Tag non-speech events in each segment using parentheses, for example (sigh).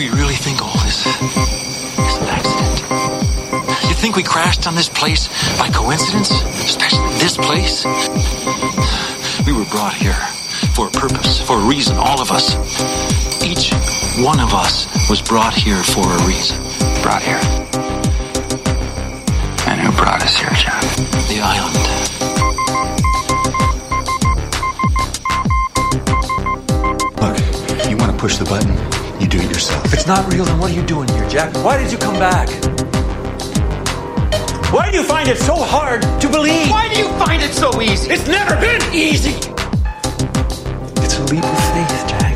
Do you really think all this is an accident? You think we crashed on this place by coincidence? Especially this place? We were brought here for a purpose, for a reason, all of us. Each one of us was brought here for a reason. Brought here. And who brought us here, John? The island. Look, you want to push the button? You do it yourself. If it's not real, then what are you doing here, Jack? Why did you come back? Why do you find it so hard to believe? Why do you find it so easy? It's never been easy! It's a leap of faith, Jack.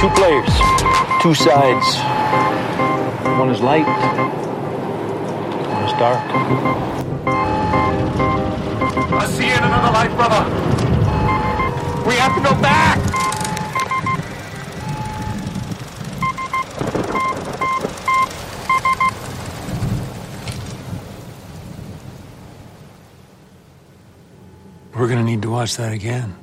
Two players, two sides. One is light, one is dark. I'll see you in another life, brother. We have to go back. Need to watch that again.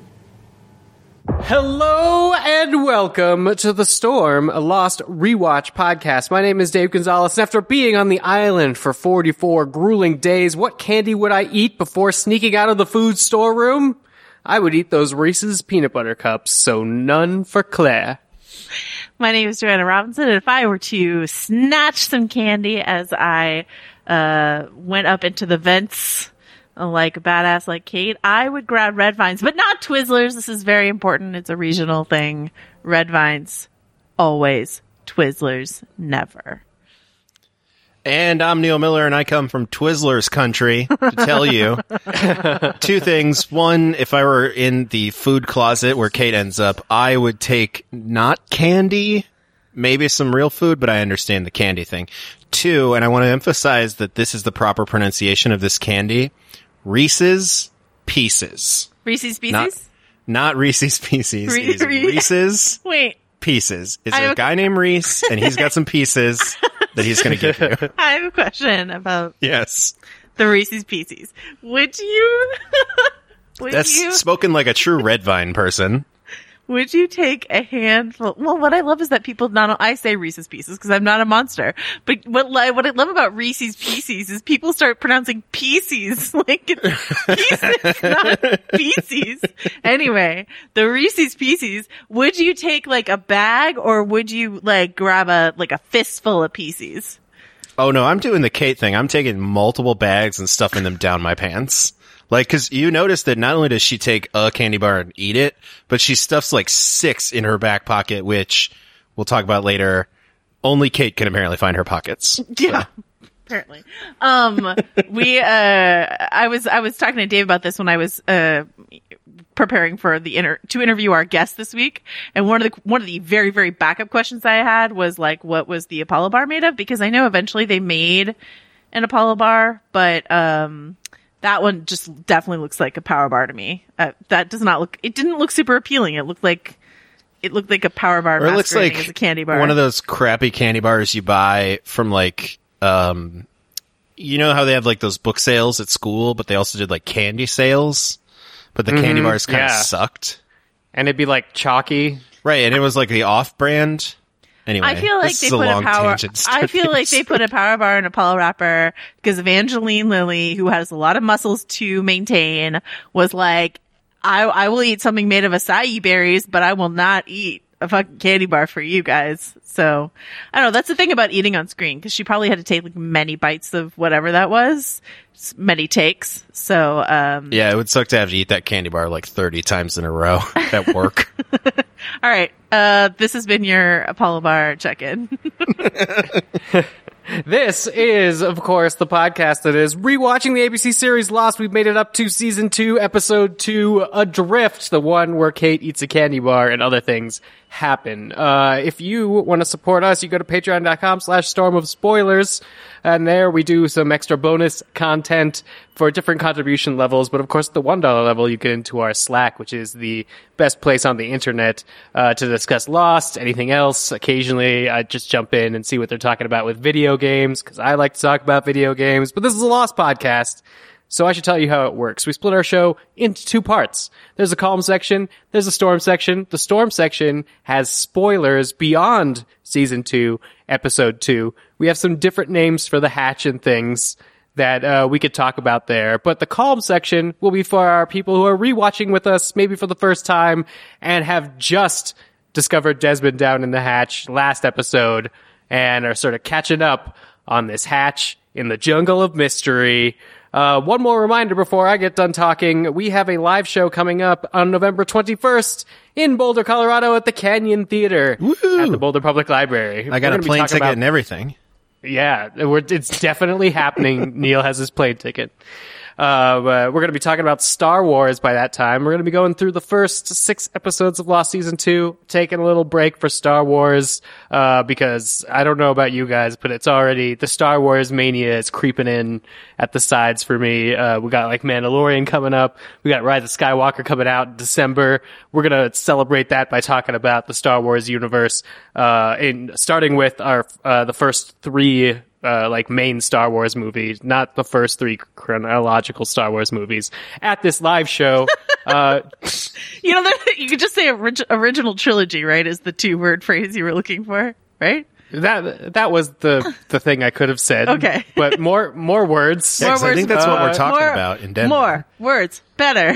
Hello and welcome to the Storm, a Lost Rewatch podcast. My name is Dave Gonzalez, and after being on the island for 44 grueling days, what candy would I eat before sneaking out of the food storeroom? I would eat those Reese's peanut butter cups, so none for Claire. My name is Joanna Robinson, and if I were to snatch some candy as I uh, went up into the vents like a badass like Kate, I would grab red vines, but not Twizzlers. This is very important. It's a regional thing. Red vines, always. Twizzlers, never. And I'm Neil Miller, and I come from Twizzlers country to tell you (laughs) two things. One, if I were in the food closet where Kate ends up, I would take not candy, maybe some real food, but I understand the candy thing. Two, and I want to emphasize that this is the proper pronunciation of this candy Reese's Pieces. Reese's Pieces? Not, not Reese's Pieces. Re- is Re- Reese's (laughs) Wait, Pieces. Is I a guy named Reese, and he's got some pieces (laughs) that he's going to give you. (laughs) I have a question about Yes. the Reese's Pieces. Would you, would That's you, spoken like a true red vine person. Would you take a handful? Well, what I love is that people not, I say Reese's Pieces because I'm not a monster, but what, what I love about Reese's Pieces is people start pronouncing Pieces (laughs) like pieces, (laughs) not Pieces. Anyway, the Reese's Pieces, would you take like a bag or would you like grab a, like a fistful of Pieces? Oh no, I'm doing the Kate thing. I'm taking multiple bags and stuffing them down my pants. Like, cause you notice that not only does she take a candy bar and eat it, but she stuffs like six in her back pocket, which we'll talk about later. Only Kate can apparently find her pockets. (laughs) Yeah. Apparently. Um, we, uh, I was, I was talking to Dave about this when I was, uh, preparing for the inter, to interview our guest this week. And one of the, one of the very, very backup questions I had was like, what was the Apollo bar made of? Because I know eventually they made an Apollo bar, but, um, that one just definitely looks like a power bar to me. Uh, that does not look, it didn't look super appealing. It looked like, it looked like a power bar Or it looks like a candy bar. one of those crappy candy bars you buy from like, um, you know how they have like those book sales at school, but they also did like candy sales, but the candy bars kind of yeah. sucked. And it'd be like chalky. Right. And it was like the off brand. Anyway, I feel like they is a put a power. I feel like they put a power bar in a Apollo wrapper because Evangeline Lilly, who has a lot of muscles to maintain, was like, "I I will eat something made of acai berries, but I will not eat a fucking candy bar for you guys." So I don't know. That's the thing about eating on screen because she probably had to take like many bites of whatever that was, many takes. So um, Yeah, it would suck to have to eat that candy bar like 30 times in a row (laughs) at work. (laughs) all right. Uh, this has been your Apollo bar check-in. (laughs) This is, of course, the podcast that is rewatching the ABC series Lost. We've made it up to season two, episode two, Adrift, the one where Kate eats a candy bar and other things happen. Uh, if you want to support us, you go to patreon.com slash storm of spoilers. And there we do some extra bonus content for different contribution levels. But of course, the $1 level, you get into our Slack, which is the best place on the internet, uh, to discuss Lost, anything else. Occasionally, I just jump in and see what they're talking about with video games, because I like to talk about video games. But this is a Lost podcast. So I should tell you how it works. We split our show into two parts. There's a calm section, there's a storm section. The storm section has spoilers beyond season two, episode two. We have some different names for the hatch and things that uh, we could talk about there. But the calm section will be for our people who are rewatching with us, maybe for the first time, and have just discovered Desmond down in the hatch last episode and are sort of catching up on this hatch in the jungle of mystery. Uh, one more reminder before I get done talking. We have a live show coming up on November 21st in Boulder, Colorado at the Canyon Theater Woohoo! at the Boulder Public Library. I got a plane ticket about- and everything. yeah, it's definitely happening. (laughs) Neil has his plane ticket. Uh, we're going to be talking about Star Wars by that time. We're going to be going through the first six episodes of Lost Season 2, taking a little break for Star Wars, uh, because I don't know about you guys, but it's already, the Star Wars mania is creeping in at the sides for me. Uh, we got like Mandalorian coming up. We got Rise of Skywalker coming out in December. We're going to celebrate that by talking about the Star Wars universe, uh, in starting with our, uh, the first three uh, like main Star Wars movies, not the first three chronological Star Wars movies, at this live show. (laughs) uh, You know, you could just say orig- original trilogy, right? Is the two word phrase you were looking for, right? that that was the the thing I could have said. Okay. but more more words, Yeah, 'cause I think that's what we're talking more, about in Denver. More words, better.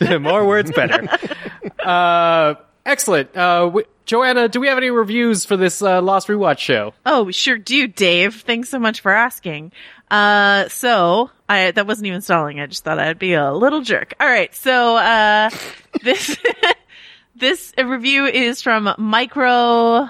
(laughs) more words, better. (laughs) Uh, excellent. Uh, w- Joanna, do we have any reviews for this uh, Lost Rewatch show? oh, sure do, Dave. Thanks so much for asking. Uh, so I that wasn't even stalling. I just thought I'd be a little jerk. All right, so uh, (laughs) this (laughs) this review is from Micro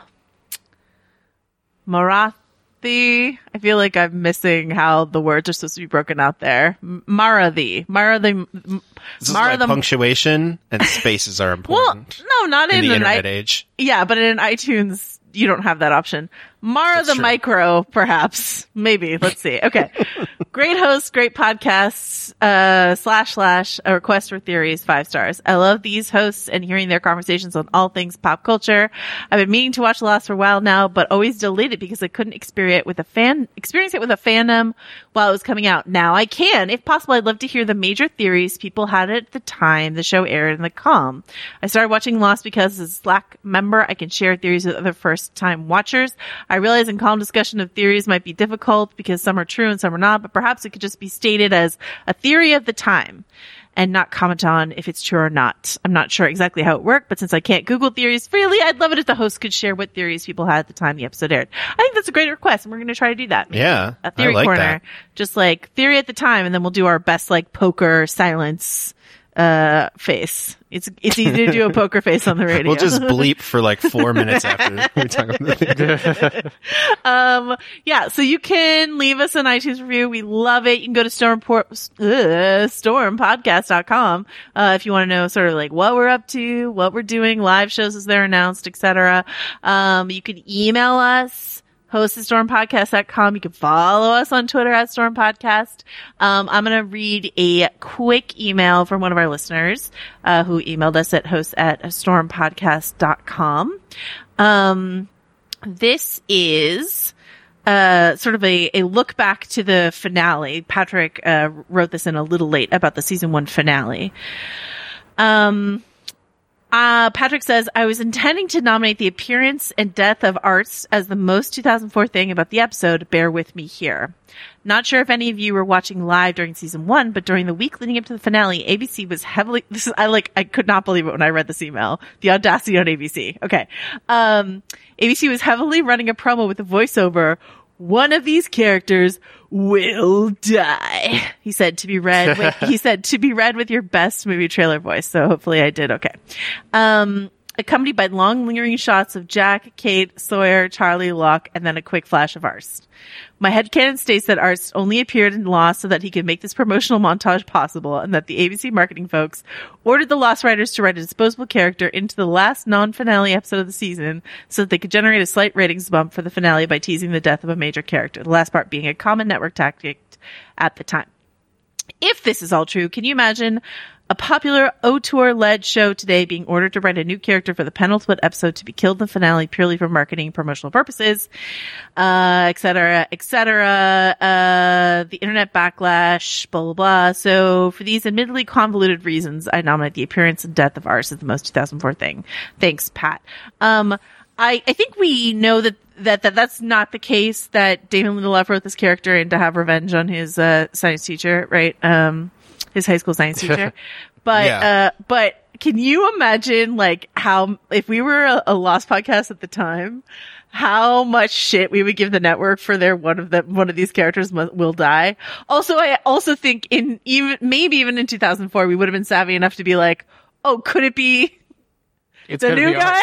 Marathi. I feel like I'm missing how the words are supposed to be broken out there. Marathi. Marathi. M- This is why Marathi. punctuation and (laughs) spaces are important. Well, no, not in in, the internet i- age. Yeah, but in iTunes, you don't have that option. Mara That's the true. Micro, perhaps. Maybe. Let's see. Okay. (laughs) great hosts, great podcasts, uh, slash slash, a request for theories, five stars. I love these hosts and hearing their conversations on all things pop culture. I've been meaning to watch The Lost for a while now, but always delayed it because I couldn't experience it with a fan, experience it with a fandom while it was coming out. Now I can. If possible, I'd love to hear the major theories people had at the time the show aired in the com. I started watching Lost because as a Slack member, I can share theories with other first time watchers. I realize in calm discussion of theories might be difficult because some are true and some are not, but perhaps it could just be stated as a theory of the time and not comment on if it's true or not. I'm not sure exactly how it worked, but since I can't Google theories freely, I'd love it if the host could share what theories people had at the time the episode aired. I think that's a great request, and we're going to try to do that. maybe. Yeah, a theory like corner, that. just like theory at the time, and then we'll do our best like poker silence uh face. It's it's easy to do a poker face on the (laughs) radio. We'll just (laughs) bleep for like four minutes after (laughs) we talk about the Um, yeah, so you can leave us an iTunes review. We love it. You can go to stormport, uh, stormpodcast.com, uh, if you want to know sort of like what we're up to, what we're doing, live shows as they're announced, etc. Um, you can email us. Host at stormpodcast.com. You can follow us on Twitter at stormpodcast. Um, I'm going to read a quick email from one of our listeners, uh, who emailed us at host at stormpodcast.com. Um, this is uh, sort of a, a look back to the finale. Patrick uh, wrote this in a little late about the season one finale. Um, uh, Patrick says, I was intending to nominate the appearance and death of Arzt as the most 2004 thing about the episode. Bear with me here. Not sure if any of you were watching live during season one, but during the week leading up to the finale, ABC was heavily, (laughs) this is, I like, I could not believe it when I read this email. The audacity on ABC. Okay. Um, ABC was heavily running a promo with a voiceover. One of these characters will die. He said to be read. With, (laughs) he said to be read with your best movie trailer voice. So hopefully I did okay. Um, accompanied by long lingering shots of Jack, Kate, Sawyer, Charlie, Locke, and then a quick flash of Arzt. My head headcanon states that Arzt only appeared in Lost so that he could make this promotional montage possible and that the ABC marketing folks ordered the Lost writers to write a disposable character into the last non-finale episode of the season so that they could generate a slight ratings bump for the finale by teasing the death of a major character. The last part being a common network tactic at the time if this is all true, can you imagine a popular auteur led show today being ordered to write a new character for the penultimate episode to be killed in the finale purely for marketing and promotional purposes, uh, et cetera, et cetera. Uh, the internet backlash, blah, blah, blah. So for these admittedly convoluted reasons, I nominate the appearance and death of Arzt as the most 2004 thing. Thanks, Pat. Um, I, I think we know that, that, that that's not the case that Damon Lindelof wrote this character in to have revenge on his, uh, science teacher, right? Um, his high school science teacher. (laughs) But, Yeah. uh, but can you imagine like how, if we were a, a Lost podcast at the time, how much shit we would give the network for their one of the one of these characters mu- will die. Also, I also think in even maybe even in 2004 we would have been savvy enough to be like, oh, could it be It's the new guy?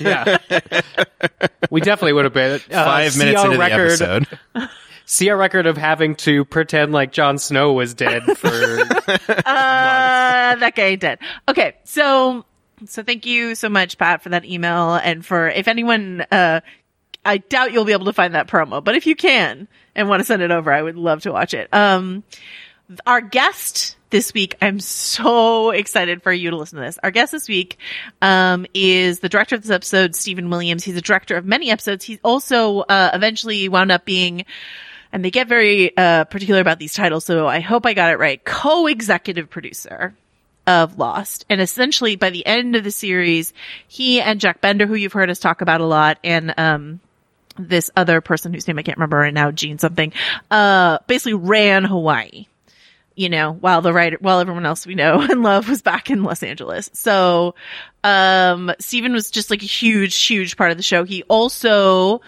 (laughs) Yeah. (laughs) We definitely would have been uh, Five minutes our into record, the episode. See a record of having to pretend like Jon Snow was dead (laughs) for Uh, that guy ain't dead. Okay, so so thank you so much, Pat, for that email, and for if anyone, uh, I doubt you'll be able to find that promo, but if you can and want to send it over, I would love to watch it. Um, our guest this week, I'm so excited for you to listen to this. Our guest this week, um, is the director of this episode, Stephen Williams. He's a director of many episodes. He's also, uh, eventually wound up being and they get very uh, particular about these titles, so I hope I got it right. Co-executive producer of Lost, and essentially by the end of the series, he and Jack Bender, who you've heard us talk about a lot, and um, this other person whose name I can't remember right now, Gene something, uh, basically ran Hawaii. You know, while the writer, while everyone else we know (laughs) and love was back in Los Angeles. So, um, Stephen was just like a huge, huge part of the show. He also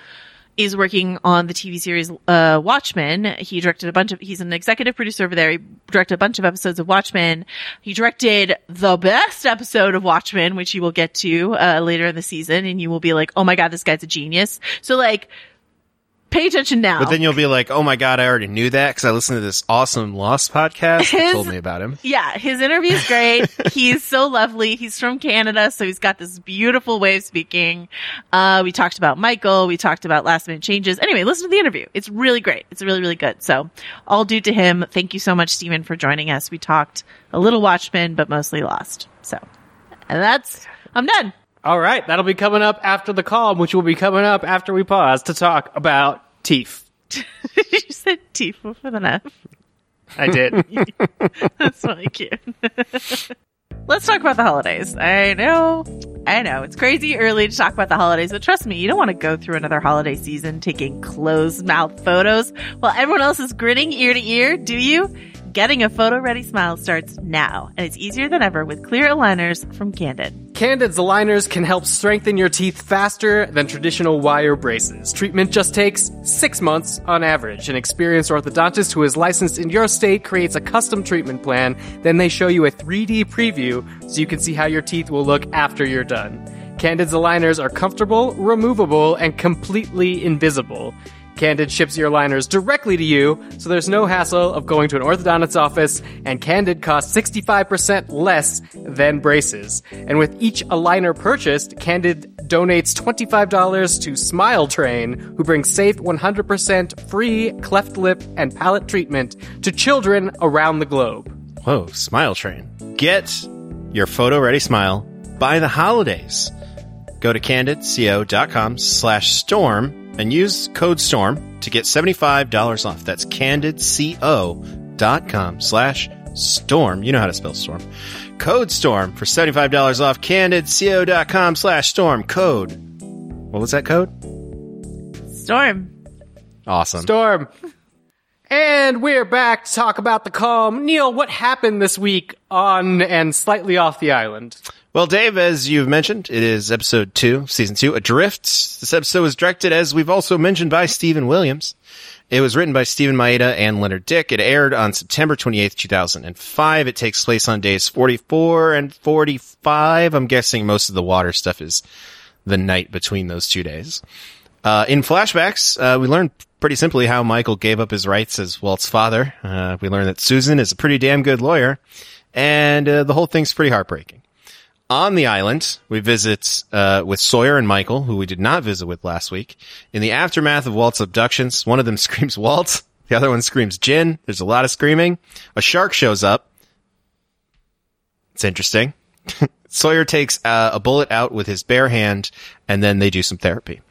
is working on the TV series uh, Watchmen. He directed a bunch of. He's an executive producer over there. He directed a bunch of episodes of Watchmen. He directed the best episode of Watchmen, which you will get to uh, later in the season, and you will be like, "Oh my god, this guy's a genius." So like, pay attention now. But then you'll be like, oh my god, I already knew that because I listened to this awesome Lost podcast that told me about him. Yeah, his interview's great. (laughs) he's so lovely. He's from Canada, so he's got this beautiful way of speaking. Uh, we talked about Michael. We talked about last minute changes. Anyway, listen to the interview. It's really great. It's really, really good. So all due to him. Thank you so much, Stephen, for joining us. We talked a little Watchmen, but mostly Lost. So, and that's, I'm done. All right, that'll be coming up after the call, which will be coming up after we pause to talk about teeth. (laughs) you said Tifa with an F. I did. (laughs) That's really cute. (laughs) Let's talk about the holidays. I know, I know, it's crazy early to talk about the holidays, but trust me, you don't want to go through another holiday season taking closed mouth photos while everyone else is grinning ear to ear, do you? Getting a photo ready smile starts now, and it's easier than ever with clear aligners from Candid. Candid's aligners can help strengthen your teeth faster than traditional wire braces. Treatment just takes six months on average. An experienced orthodontist who is licensed in your state creates a custom treatment plan. Then they show you a 3D preview so you can see how your teeth will look after you're done. Candid's aligners are comfortable, removable, and completely invisible. Candid ships your aligners directly to you, so there's no hassle of going to an orthodontist's office, and Candid costs 65% less than braces. And with each aligner purchased, Candid donates $25 to Smile Train, who brings safe 100% free cleft lip and palate treatment to children around the globe. Whoa, Smile Train. Get your photo ready smile by the holidays. Go to candidco.com slash storm and use code storm to get $75 off. That's candidco.com slash storm. You know how to spell storm. Code storm for $75 off candidco.com slash storm. Code. What was that code? Storm. Awesome. Storm. And we're back to talk about the calm. Neil, what happened this week on and slightly off the island? Well, Dave, as you've mentioned, it is episode two, season two, Adrift. This episode was directed, as we've also mentioned, by Stephen Williams. It was written by Steven Maeda and Leonard Dick. It aired on September 28th, 2005. It takes place on days 44 and 45. I'm guessing most of the water stuff is the night between those two days. Uh, in flashbacks, uh, we learn pretty simply how Michael gave up his rights as Walt's father. Uh, we learn that Susan is a pretty damn good lawyer, and uh, the whole thing's pretty heartbreaking. On the island, we visit uh, with Sawyer and Michael, who we did not visit with last week. In the aftermath of Walt's abductions, one of them (laughs) screams Walt, the other one screams Jin. There's a lot of screaming. A shark shows up. It's interesting. (laughs) Sawyer takes uh, a bullet out with his bare hand, and then they do some therapy.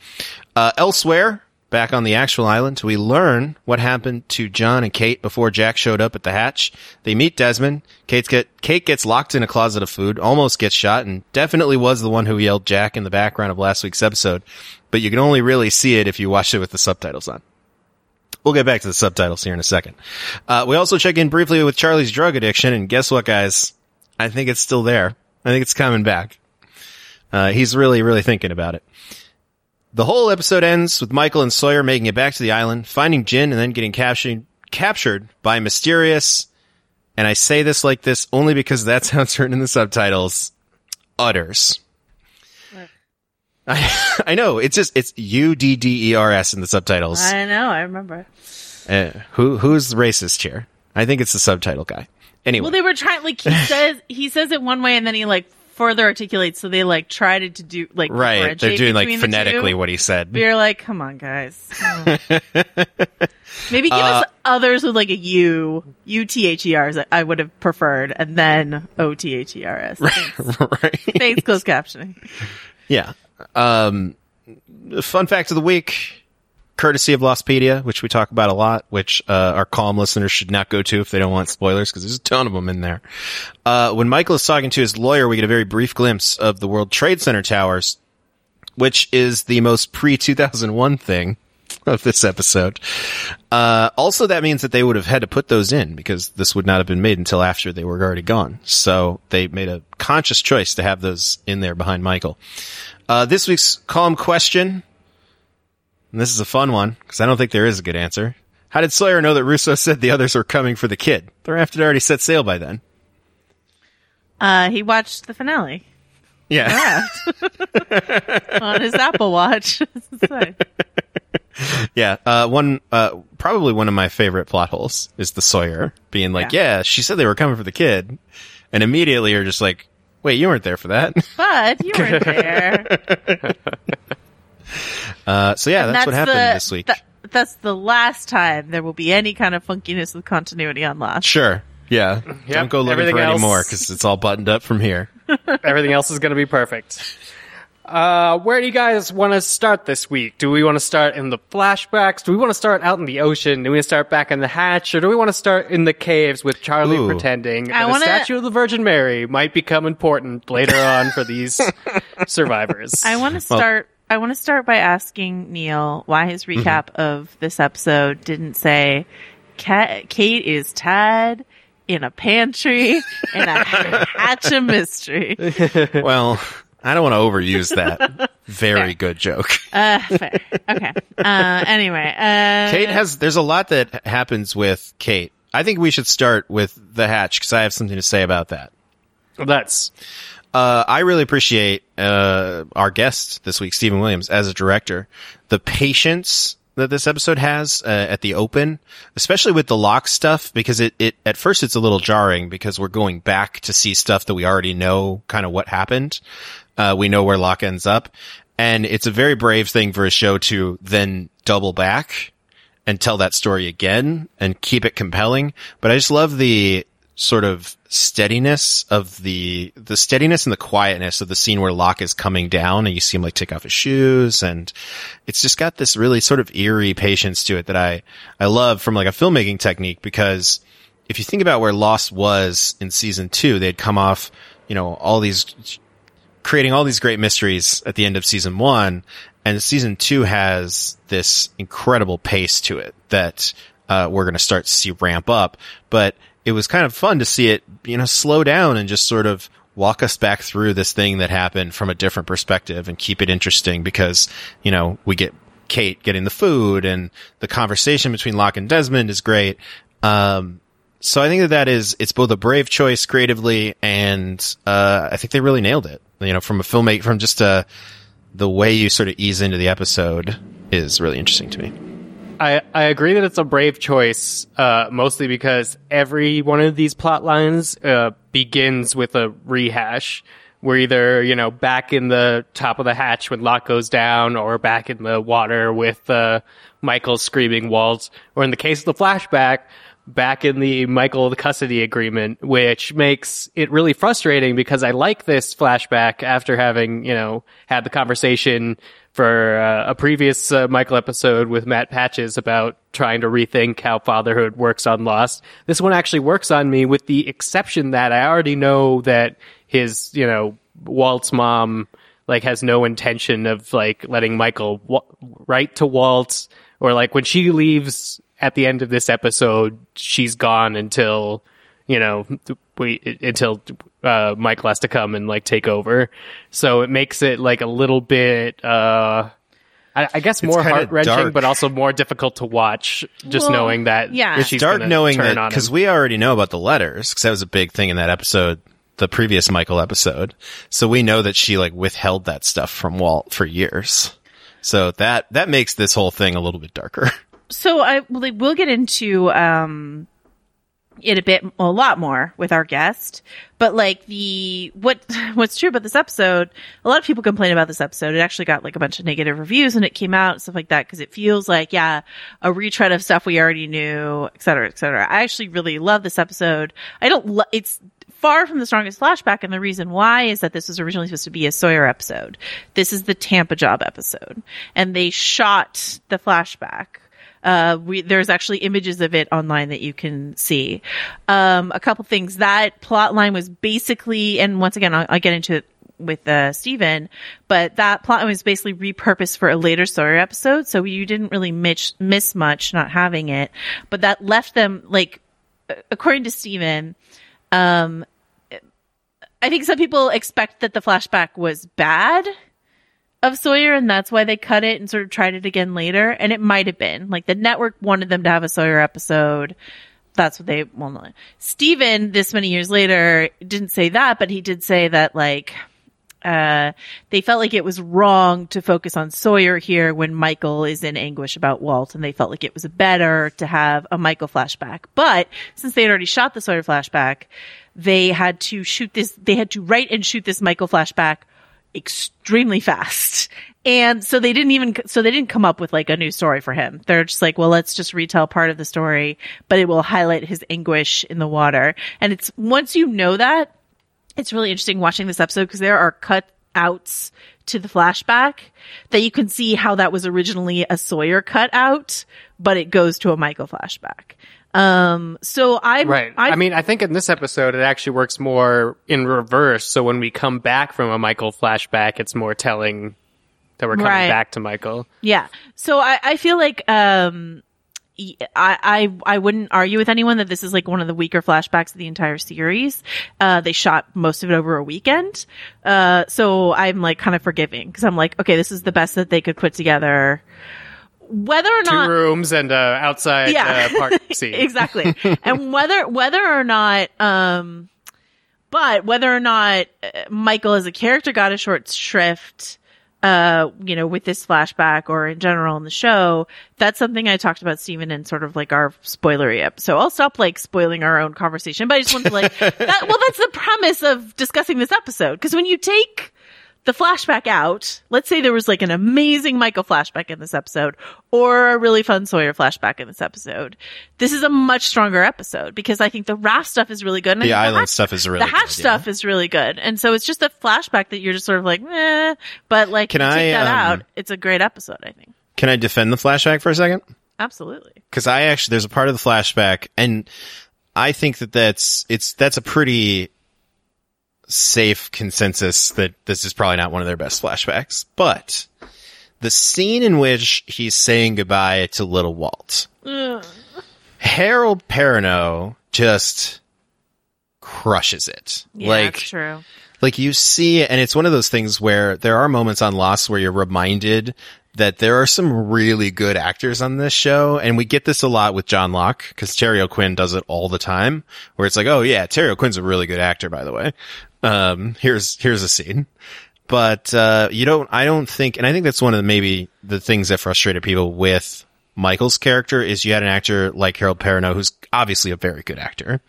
Uh, elsewhere, back on the actual island, we learn what happened to John and Kate before Jack showed up at the hatch. They meet Desmond. Kate's get, Kate gets locked in a closet of food, almost gets shot, and definitely was the one who yelled Jack in the background of last week's episode. But you can only really see it if you watch it with the subtitles on. We'll get back to the subtitles here in a second. Uh, we also check in briefly with Charlie's drug addiction, and guess what, guys? I think it's still there. I think it's coming back. Uh, he's really, really thinking about it. The whole episode ends with Michael and Sawyer making it back to the island, finding Jin, and then getting captured, captured by mysterious, and I say this like this only because that's (laughs) how it's written in the subtitles, udders. I, (laughs) I know, it's just, it's U-D-D-E-R-S in the subtitles. I know, I remember. Uh, who, who's the racist here? I think it's the subtitle guy. Anyway. Well, they were trying, like, he (laughs) says, he says it one way and then he, like, further articulates, so they, like, tried to do, like, right. They're doing like phonetically what he said. But you're like, come on, guys. (laughs) Maybe give us others with like a U, U T H E R. I would have preferred, and then O T H E R S. (laughs) Right. Thanks, closed captioning. Yeah. Um, fun fact of the week, courtesy of Lostpedia, which we talk about a lot, which, uh, our calm listeners should not go to if they don't want spoilers, because there's a ton of them in there. Uh, when Michael is talking to his lawyer, we get a very brief glimpse of the World Trade Center towers, which is the most pre-2001 thing of this episode. Uh, also that means that they would have had to put those in because this would not have been made until after they were already gone. So they made a conscious choice to have those in there behind Michael. Uh, this week's calm question, and this is a fun one because I don't think there is a good answer. How did Sawyer know that Rousseau said the others were coming for the kid? The raft had already set sail by then. Uh, he watched the finale Yeah. (laughs) on his Apple Watch. (laughs) Yeah, uh, one, uh, probably one of my favorite plot holes is the Sawyer being like, yeah. she said they were coming for the kid. And immediately you're just like, wait, you weren't there for that. but you weren't there. (laughs) Uh, so yeah, that's, what happened the- this week. tha- that's the last time there will be any kind of funkiness with continuity on Lost. sure. Yeah. Don't go looking everything for any more because it's all buttoned up from here. (laughs) Everything else is going to be perfect. Uh, where do you guys want to start this week? Do we want to start in the flashbacks? Do we want to start out in the ocean? Do we want to start back in the hatch? Or do we want to start in the caves with Charlie Ooh. pretending I that wanna- a statue of the Virgin Mary might become important later on for these (laughs) survivors? I want to start. I want to start by asking Neil why his Mm-hmm. recap of this episode didn't say Kate is tied in a pantry (laughs) in a hatch of mystery. (laughs) well, I don't want to overuse that. (laughs) Very good joke. Uh, fair. Okay. Uh, anyway, uh, Kate has, there's a lot that happens with Kate. I think we should start with the hatch because I have something to say about that. That's Uh, I really appreciate uh, our guest this week, Stephen Williams, as a director. The patience that this episode has uh, at the open, especially with the Locke stuff, because it, it at first it's a little jarring because we're going back to see stuff that we already know, kind of what happened. Uh, we know where Locke ends up, and it's a very brave thing for a show to then double back and tell that story again and keep it compelling. But I just love the sort of steadiness of the, the steadiness and the quietness of the scene where Locke is coming down and you see him like take off his shoes. And it's just got this really sort of eerie patience to it that I, I love from like a filmmaking technique because if you think about where Lost was in season two, they'd come off, you know, all these creating all these great mysteries at the end of season one, and season two has this incredible pace to it that uh, we're going to start to see ramp up. But it was kind of fun to see it, you know, slow down and just sort of walk us back through this thing that happened from a different perspective and keep it interesting because, you know, we get Kate getting the food and the conversation between Locke and Desmond is great. Um, so I think that that is, it's both a brave choice creatively and, uh, I think they really nailed it. You know, from a filmmaker, from just, uh, the way you sort of ease into the episode is really interesting to me. I, I agree that it's a brave choice, uh, mostly because every one of these plot lines, uh, begins with a rehash. We're either, you know, back in the top of the hatch when Locke goes down, or back in the water with, uh, Michael screaming Walt, or in the case of the flashback, back in the Michael custody agreement, which makes it really frustrating because I like this flashback after having, you know, had the conversation for uh, a previous uh, Michael episode with Matt Patches about trying to rethink how fatherhood works on Lost. This one actually works on me with the exception that I already know that his, you know, Walt's mom like has no intention of like letting Michael wa- write to Walt or like when she leaves at the end of this episode, she's gone until you know we until uh, Michael has to come and like take over. So it makes it like a little bit. uh I, I guess more kinda heart wrenching, but also more difficult to watch. Just Well, knowing that yeah. It's she's Dark knowing turn that because we already know about the letters because that was a big thing in that episode, the previous Michael episode. So we know that she like withheld that stuff from Walt for years. So that that makes this whole thing a little bit darker. (laughs) so I well, like, we'll get into um it a bit a lot more with our guest. But like the what (laughs) what's true about this episode a lot of people complain about this episode. It actually got like a bunch of negative reviews when it came out and stuff like that because it feels like yeah a retread of stuff we already knew et cetera et cetera. I actually really love this episode. I don't lo- it's far from the strongest flashback and the reason why is that this was originally supposed to be a sawyer episode. This is the tampa job episode. And they shot the flashback uh, we, there's actually images of it online that you can see. Um, a couple things. That plot line was basically, and once again, I'll, I'll get into it with, uh, Stephen, but that plot was basically repurposed for a later Sawyer episode. So you didn't really miss, miss much not having it, but that left them, like, according to Stephen, um, I think some people expect that the flashback was bad of Sawyer and that's why they cut it and sort of tried it again later. And it might have been like the network wanted them to have a Sawyer episode. That's what they, well, no. Stephen, this many years later, didn't say that, but he did say that like, uh, they felt like it was wrong to focus on Sawyer here when Michael is in anguish about Walt and they felt like it was better to have a Michael flashback. But since they had already shot the Sawyer flashback, they had to shoot this, they had to write and shoot this Michael flashback extremely fast. And so they didn't even, so they didn't come up with like a new story for him. They're just like, well, let's just retell part of the story, but it will highlight his anguish in the water. And it's, once you know that, it's really interesting watching this episode because there are cut outs to the flashback that you can see how that was originally a Sawyer cut out, but it goes to a Michael flashback. Um, so I, Right. I, mean, I think in this episode it actually works more in reverse. So when we come back from a Michael flashback, it's more telling that we're coming Right. back to Michael. Yeah. So I, I feel like, um, I, I I wouldn't argue with anyone that this is like one of the weaker flashbacks of the entire series. Uh, they shot most of it over a weekend. Uh, so I'm like kind of forgiving because I'm like, okay, this is the best that they could put together. Whether or not Two rooms and uh, outside Yeah. uh, park (laughs) scene. exactly. (laughs) and whether whether or not um but whether or not uh, Michael as a character got a short shrift uh you know with this flashback or in general in the show that's something I talked about Stephen in sort of like our spoilery up. So I'll stop like spoiling our own conversation but I just want to like (laughs) that well that's the premise of discussing this episode because when you take the flashback out, let's say there was like an amazing Michael flashback in this episode or a really fun Sawyer flashback in this episode. This is a much stronger episode because I think the raft stuff is really good. And The island hatch- stuff is really the hatch good, yeah. stuff is really good. And so it's just a flashback that you're just sort of like, eh, but like Can I, that um, out. It's a great episode, I think. Can I defend the flashback for a second? Absolutely. because I actually there's a part of the flashback, and I think that that's it's that's a pretty safe consensus that this is probably not one of their best flashbacks. But the scene in which he's saying goodbye to little Walt, Harold Perrineau just crushes it. Yeah, like true. like you see, and it's one of those things where there are moments on Lost where you're reminded that there are some really good actors on this show, and we get this a lot with John Locke because Terry O'Quinn does it all the time, where it's like, oh yeah, Terry O'Quinn's a really good actor, by the way. Um, here's here's a scene, but uh, you don't. I don't think, and I think that's one of the maybe the things that frustrated people with Michael's character is you had an actor like Harold Perrineau, who's obviously a very good actor,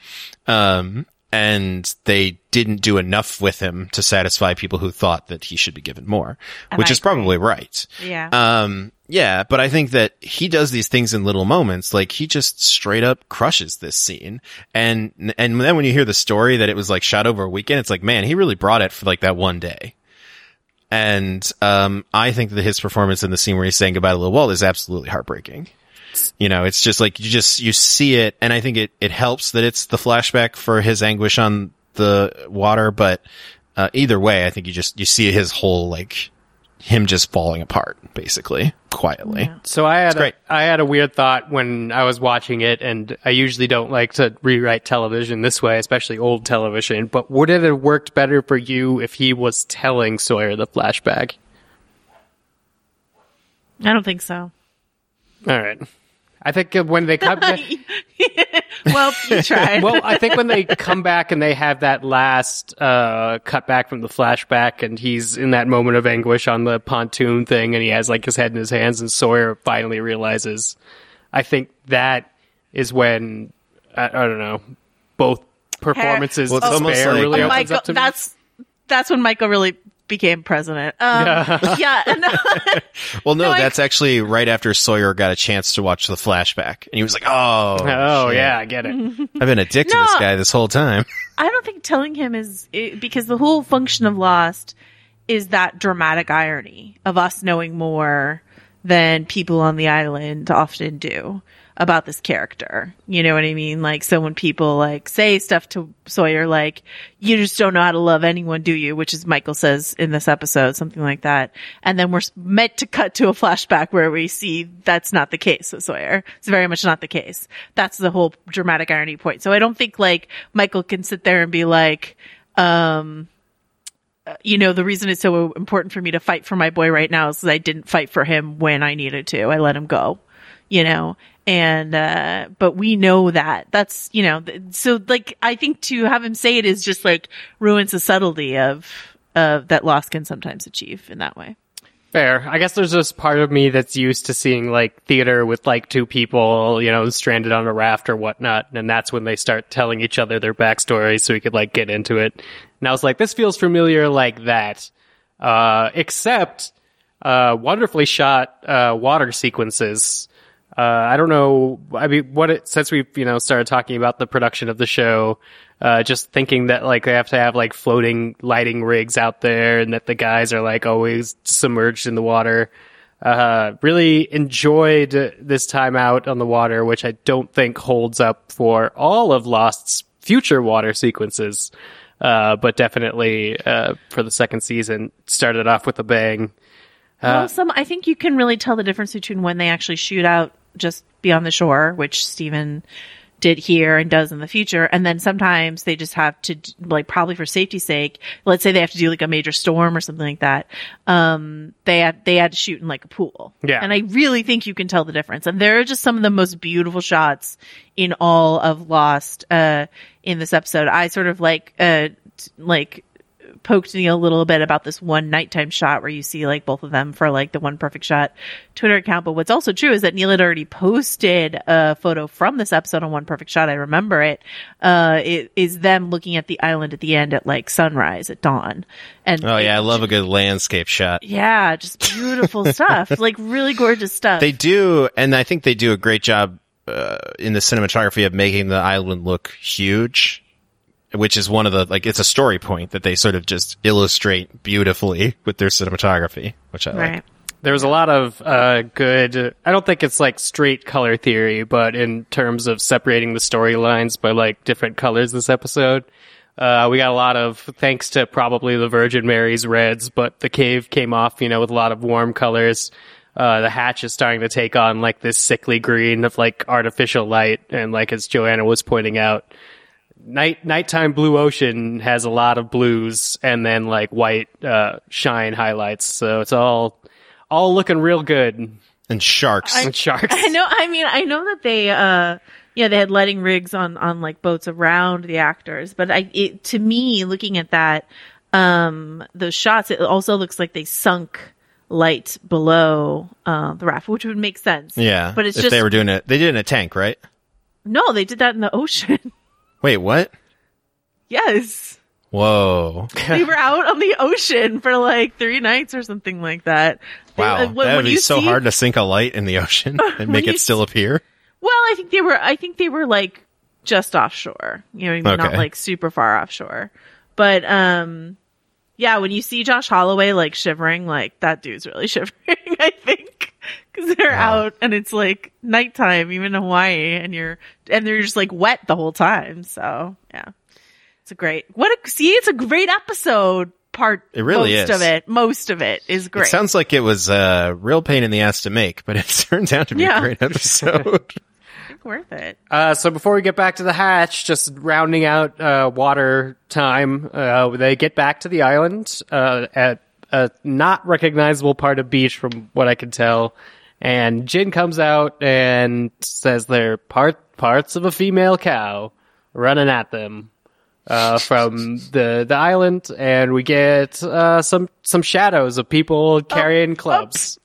um, and they didn't do enough with him to satisfy people who thought that he should be given more, which I is probably right. Yeah. Um, yeah, but I think that he does these things in little moments. Like he just straight up crushes this scene. And, and then when you hear the story that it was like shot over a weekend, it's like, man, he really brought it for like that one day. And, um, I think that his performance in the scene where he's saying goodbye to Lil Walt is absolutely heartbreaking. You know, it's just like you just, you see it. And I think it, it helps that it's the flashback for his anguish on the water. But, uh, either way, I think you just, you see his whole like, him just falling apart, basically, quietly. So I had a, great. I had a weird thought when I was watching it, and I usually don't like to rewrite television this way, especially old television. But would it have worked better for you if he was telling Sawyer the flashback? I don't think so. All right. I think when they come (laughs) back, (laughs) Well, you tried. (laughs) well, I think when they come back and they have that last uh, cut back from the flashback, and he's in that moment of anguish on the pontoon thing, and he has like his head in his hands, and Sawyer finally realizes. I think that is when I, I don't know both performances. Well, it's almost like- really Oh, opens Michael, up to me. that's that's when Michael really became president. Um, yeah, (laughs) no, (laughs) Well, no, No, I- that's actually right after Sawyer got a chance to watch the flashback. And he was like, oh. Oh shit. yeah, I get it. I've been a dick to this guy this whole time. (laughs) I don't think telling him is it, because the whole function of Lost is that dramatic irony of us knowing more than people on the island often do about this character. You know what I mean? Like, so when people like say stuff to Sawyer, like, you just don't know how to love anyone, do you? Which is Michael says in this episode, something like that. And then we're meant to cut to a flashback where we see that's not the case with Sawyer. It's very much not the case. That's the whole dramatic irony point. So I don't think like Michael can sit there and be like, um, uh, you know, the reason it's so important for me to fight for my boy right now is I didn't fight for him when I needed to. I let him go, you know, and, uh, but we know that that's, you know, so like, I think to have him say it is just like ruins the subtlety of, of that loss can sometimes achieve in that way. Fair. I guess there's just part of me that's used to seeing like theater with like two people, you know, stranded on a raft or whatnot, and that's when they start telling each other their backstory so we could like get into it. And I was like, this feels familiar like that. Uh, except, uh, wonderfully shot, uh, water sequences. Uh, I don't know. I mean, what it, since we've, you know, started talking about the production of the show, uh, just thinking that like they have to have like floating lighting rigs out there and that the guys are like always submerged in the water. Uh, really enjoyed this time out on the water, which I don't think holds up for all of Lost's future water sequences. Uh, but definitely, uh, for the second season, started off with a bang. well, some, I think you can really tell the difference between when they actually shoot out just beyond the shore, which Stephen did here and does in the future. And then sometimes they just have to, like, probably for safety's sake, let's say they have to do like a major storm or something like that. Um, they had, they had to shoot in like a pool. Yeah. And I really think you can tell the difference. And there are just some of the most beautiful shots in all of Lost, uh, in this episode. I sort of like, uh, like, poked Neil a little bit about this one nighttime shot where you see like both of them for like the one perfect shot Twitter account. But what's also true is that Neil had already posted a photo from this episode on one perfect shot. I remember it. Uh, it is them looking at the island at the end at like sunrise at dawn. And Oh yeah, I love a good landscape shot. yeah, just beautiful (laughs) stuff. Like really gorgeous stuff. They do, and I think they do a great job uh, in the cinematography of making the island look huge, which is one of the like it's a story point that they sort of just illustrate beautifully with their cinematography, which I like. There was a lot of uh, good. I don't think it's like straight color theory, but in terms of separating the storylines by like different colors this episode, uh, we got a lot of thanks to probably the Virgin Mary's reds, but the cave came off, you know, with a lot of warm colors. Uh, the hatch is starting to take on like this sickly green of like artificial light, and like as Joanna was pointing out, night nighttime blue ocean has a lot of blues and then like white uh, shine highlights, so it's all all looking real good. And sharks. And sharks. I know. I mean, I know that they, uh, yeah, they had lighting rigs on, on like boats around the actors, but I, it, to me, looking at that, um, those shots, it also looks like they sunk light below, uh, the raft, which would make sense. yeah, But it's if just, they were doing it, they did it in a tank, right? no, they did that in the ocean. (laughs) Wait, what? Yes. Whoa. they were out on the ocean for like three nights or something like that. They- Wow. uh, when- that would be so see- hard to sink a light in the ocean (laughs) and make it still appear. Well, I think they were. I think they were like just offshore. You know, not Okay. like super far offshore. But um, yeah, when you see Josh Holloway like shivering, like that dude's really (laughs) shivering. I think (laughs) because they're out and it's like nighttime, even in Hawaii, and you're and they're just like wet the whole time. So yeah, it's a great. What a see, it's a great episode. Part It really most is. of it. Most of it is great. It sounds like it was a real pain in the ass to make, but it (laughs) turned out to be Yeah. a great (laughs) episode. worth it. Uh, so before we get back to the hatch, just rounding out uh, water time, uh, they get back to the island uh, at a not recognizable part of beach from what I can tell. And Jin comes out and says they're part parts of a female cow running at them uh, from the the island, and we get uh, some some shadows of people carrying clubs.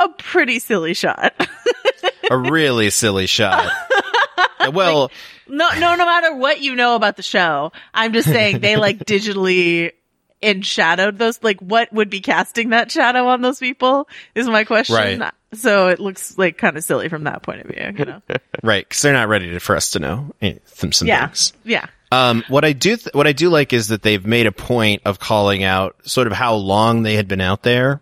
A pretty silly shot. a really silly shot. (laughs) well, No, no, no matter what you know about the show, I'm just saying they like digitally enshadowed those. Like, what would be casting that shadow on those people is my question. Right. So it looks like kind of silly from that point of view. You know? (laughs) right, because they're not ready to, for us to know eh, some, some yeah, things. yeah. Um, what I do, th- what I do like is that they've made a point of calling out sort of how long they had been out there,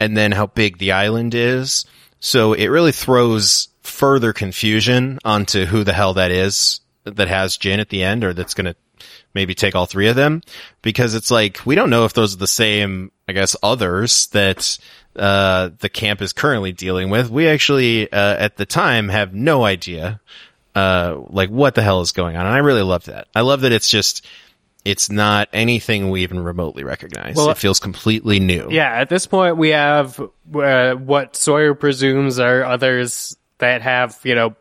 and then how big the island is. So it really throws further confusion onto who the hell that is that has Jin at the end, or that's going to maybe take all three of them, because it's like we don't know if those are the same, I guess, others that uh, the camp is currently dealing with. We actually, uh, at the time, have no idea uh, like what the hell is going on. And I really love that. I love that it's just, it's not anything we even remotely recognize. Well, it feels completely new. Yeah, at this point we have uh, what Sawyer presumes are others that have, you know,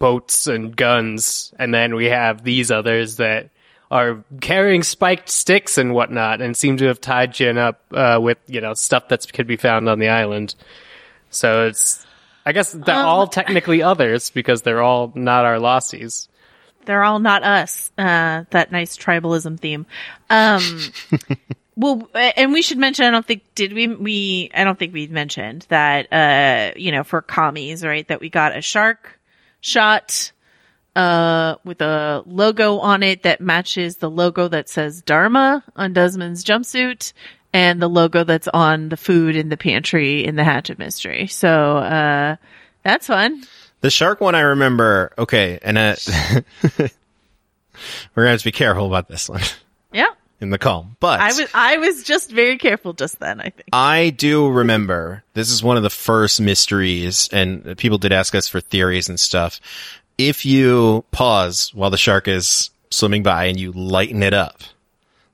boats and guns, and then we have these others that are carrying spiked sticks and whatnot, and seem to have tied Jin up uh, with, you know, stuff that could be found on the island. So it's, I guess they're Um, all technically others because they're all not our Losties. They're all not us. Uh, that nice tribalism theme. Um, (laughs) well, and we should mention, I don't think, did we, we, I don't think we mentioned that, uh, you know, for commies, right, that we got a shark shot, uh, with a logo on it that matches the logo that says Dharma on Desmond's jumpsuit and the logo that's on the food in the pantry in the Hatchet Mystery. So, uh, that's fun. The shark one I remember. Okay. And, uh, (laughs) we're going to have to be careful about this one Yeah. in the call, but I was, I was just very careful just then, I think. I do remember this is one of the first mysteries and people did ask us for theories and stuff. If you pause while the shark is swimming by and you lighten it up,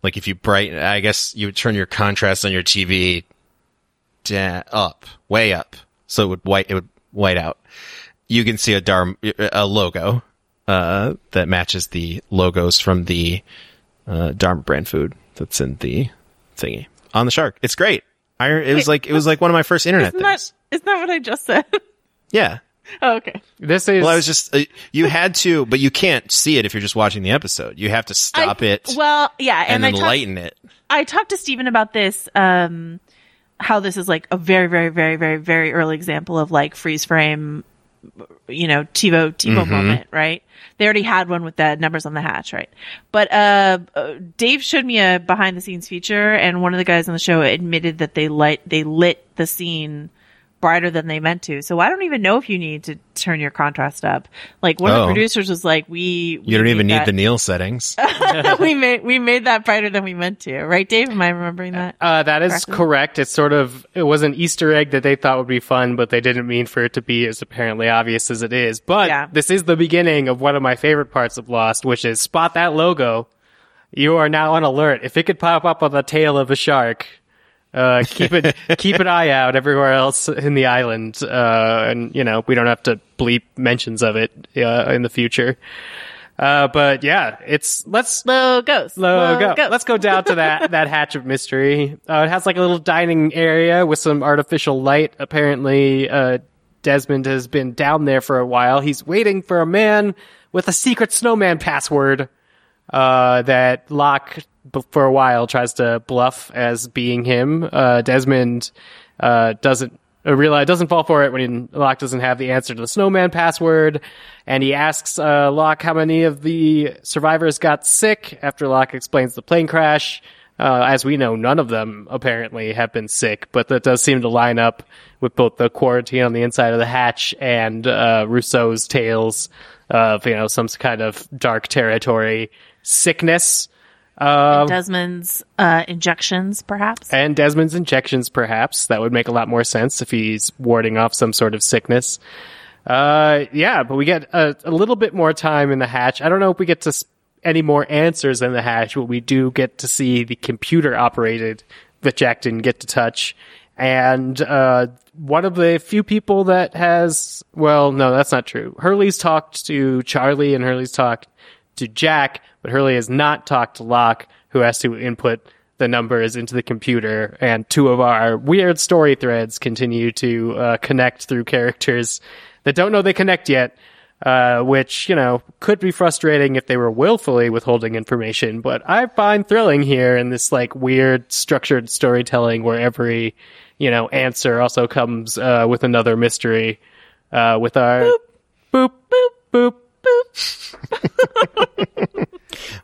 like if you brighten, I guess you would turn your contrast on your TV da- up, way up. So it would white, it would white out. You can see a darm, a logo, uh, that matches the logos from the, uh, Dharma brand food that's in the thingy on the shark. It's great. I, it was Wait, like, it was like one of my first internet Isn't things. that, isn't that what I just said? (laughs) Yeah. Oh, okay. This is Well, I was just, uh, you had to, but you can't see it if you're just watching the episode. You have to stop I- it Well, yeah, and, and, then I talked, lighten it. I talked to Stephen about this, um, how this is like a very, very, very, very, very early example of like freeze frame, you know, TiVo, TiVo Mm-hmm. moment, right? They already had one with the numbers on the hatch, right? But, uh, uh, Dave showed me a behind the scenes feature and one of the guys on the show admitted that they light, they lit the scene brighter than they meant to. So I don't even know if you need to turn your contrast up. Like one of Oh. the producers was like, we, You don't even need the (laughs) Neil settings. (laughs) we made we made that brighter than we meant to, right, Dave? Am I remembering that? Uh, that is correctly? correct. It's sort of it was an Easter egg that they thought would be fun, but they didn't mean for it to be as apparently obvious as it is. But Yeah. this is the beginning of one of my favorite parts of Lost, which is spot that logo. You are now on alert. If it could pop up on the tail of a shark, uh, keep it (laughs) keep an eye out everywhere else in the island. Uh, and you know we don't have to bleep mentions of it uh, in the future. Uh, but yeah, it's let's Logos. Logo. Logos. Let's go down to that (laughs) that hatch of mystery. Uh, it has like a little dining area with some artificial light. Apparently, uh, Desmond has been down there for a while. He's waiting for a man with a secret snowman password. uh, that Locke b- for a while tries to bluff as being him. Uh, Desmond uh, doesn't uh, realize doesn't fall for it when he, Locke doesn't have the answer to the snowman password, and he asks uh, Locke how many of the survivors got sick after Locke explains the plane crash. Uh, as we know, none of them apparently have been sick, but that does seem to line up with both the quarantine on the inside of the hatch and uh, Rousseau's tales of you know some kind of dark territory sickness. Um, Desmond's uh, injections, perhaps. and Desmond's injections, perhaps. That would make a lot more sense if he's warding off some sort of sickness. Uh, yeah, but we get a, a little bit more time in the hatch. I don't know if we get to s- any more answers in the hatch, but we do get to see the computer operated that Jack didn't get to touch. And, uh, one of the few people that has, well, no, that's not true. Hurley's talked to Charlie and Hurley's talked to Jack, but Hurley has not talked to Locke, who has to input the numbers into the computer. And two of our weird story threads continue to uh, connect through (laughs) characters that don't know they connect yet. Uh, which, you know, could be frustrating if they were willfully withholding information, but I find thrilling here in this like weird structured storytelling where every, you know, answer also comes, uh, with another mystery, uh, with our boop, boop, boop, boop. (laughs)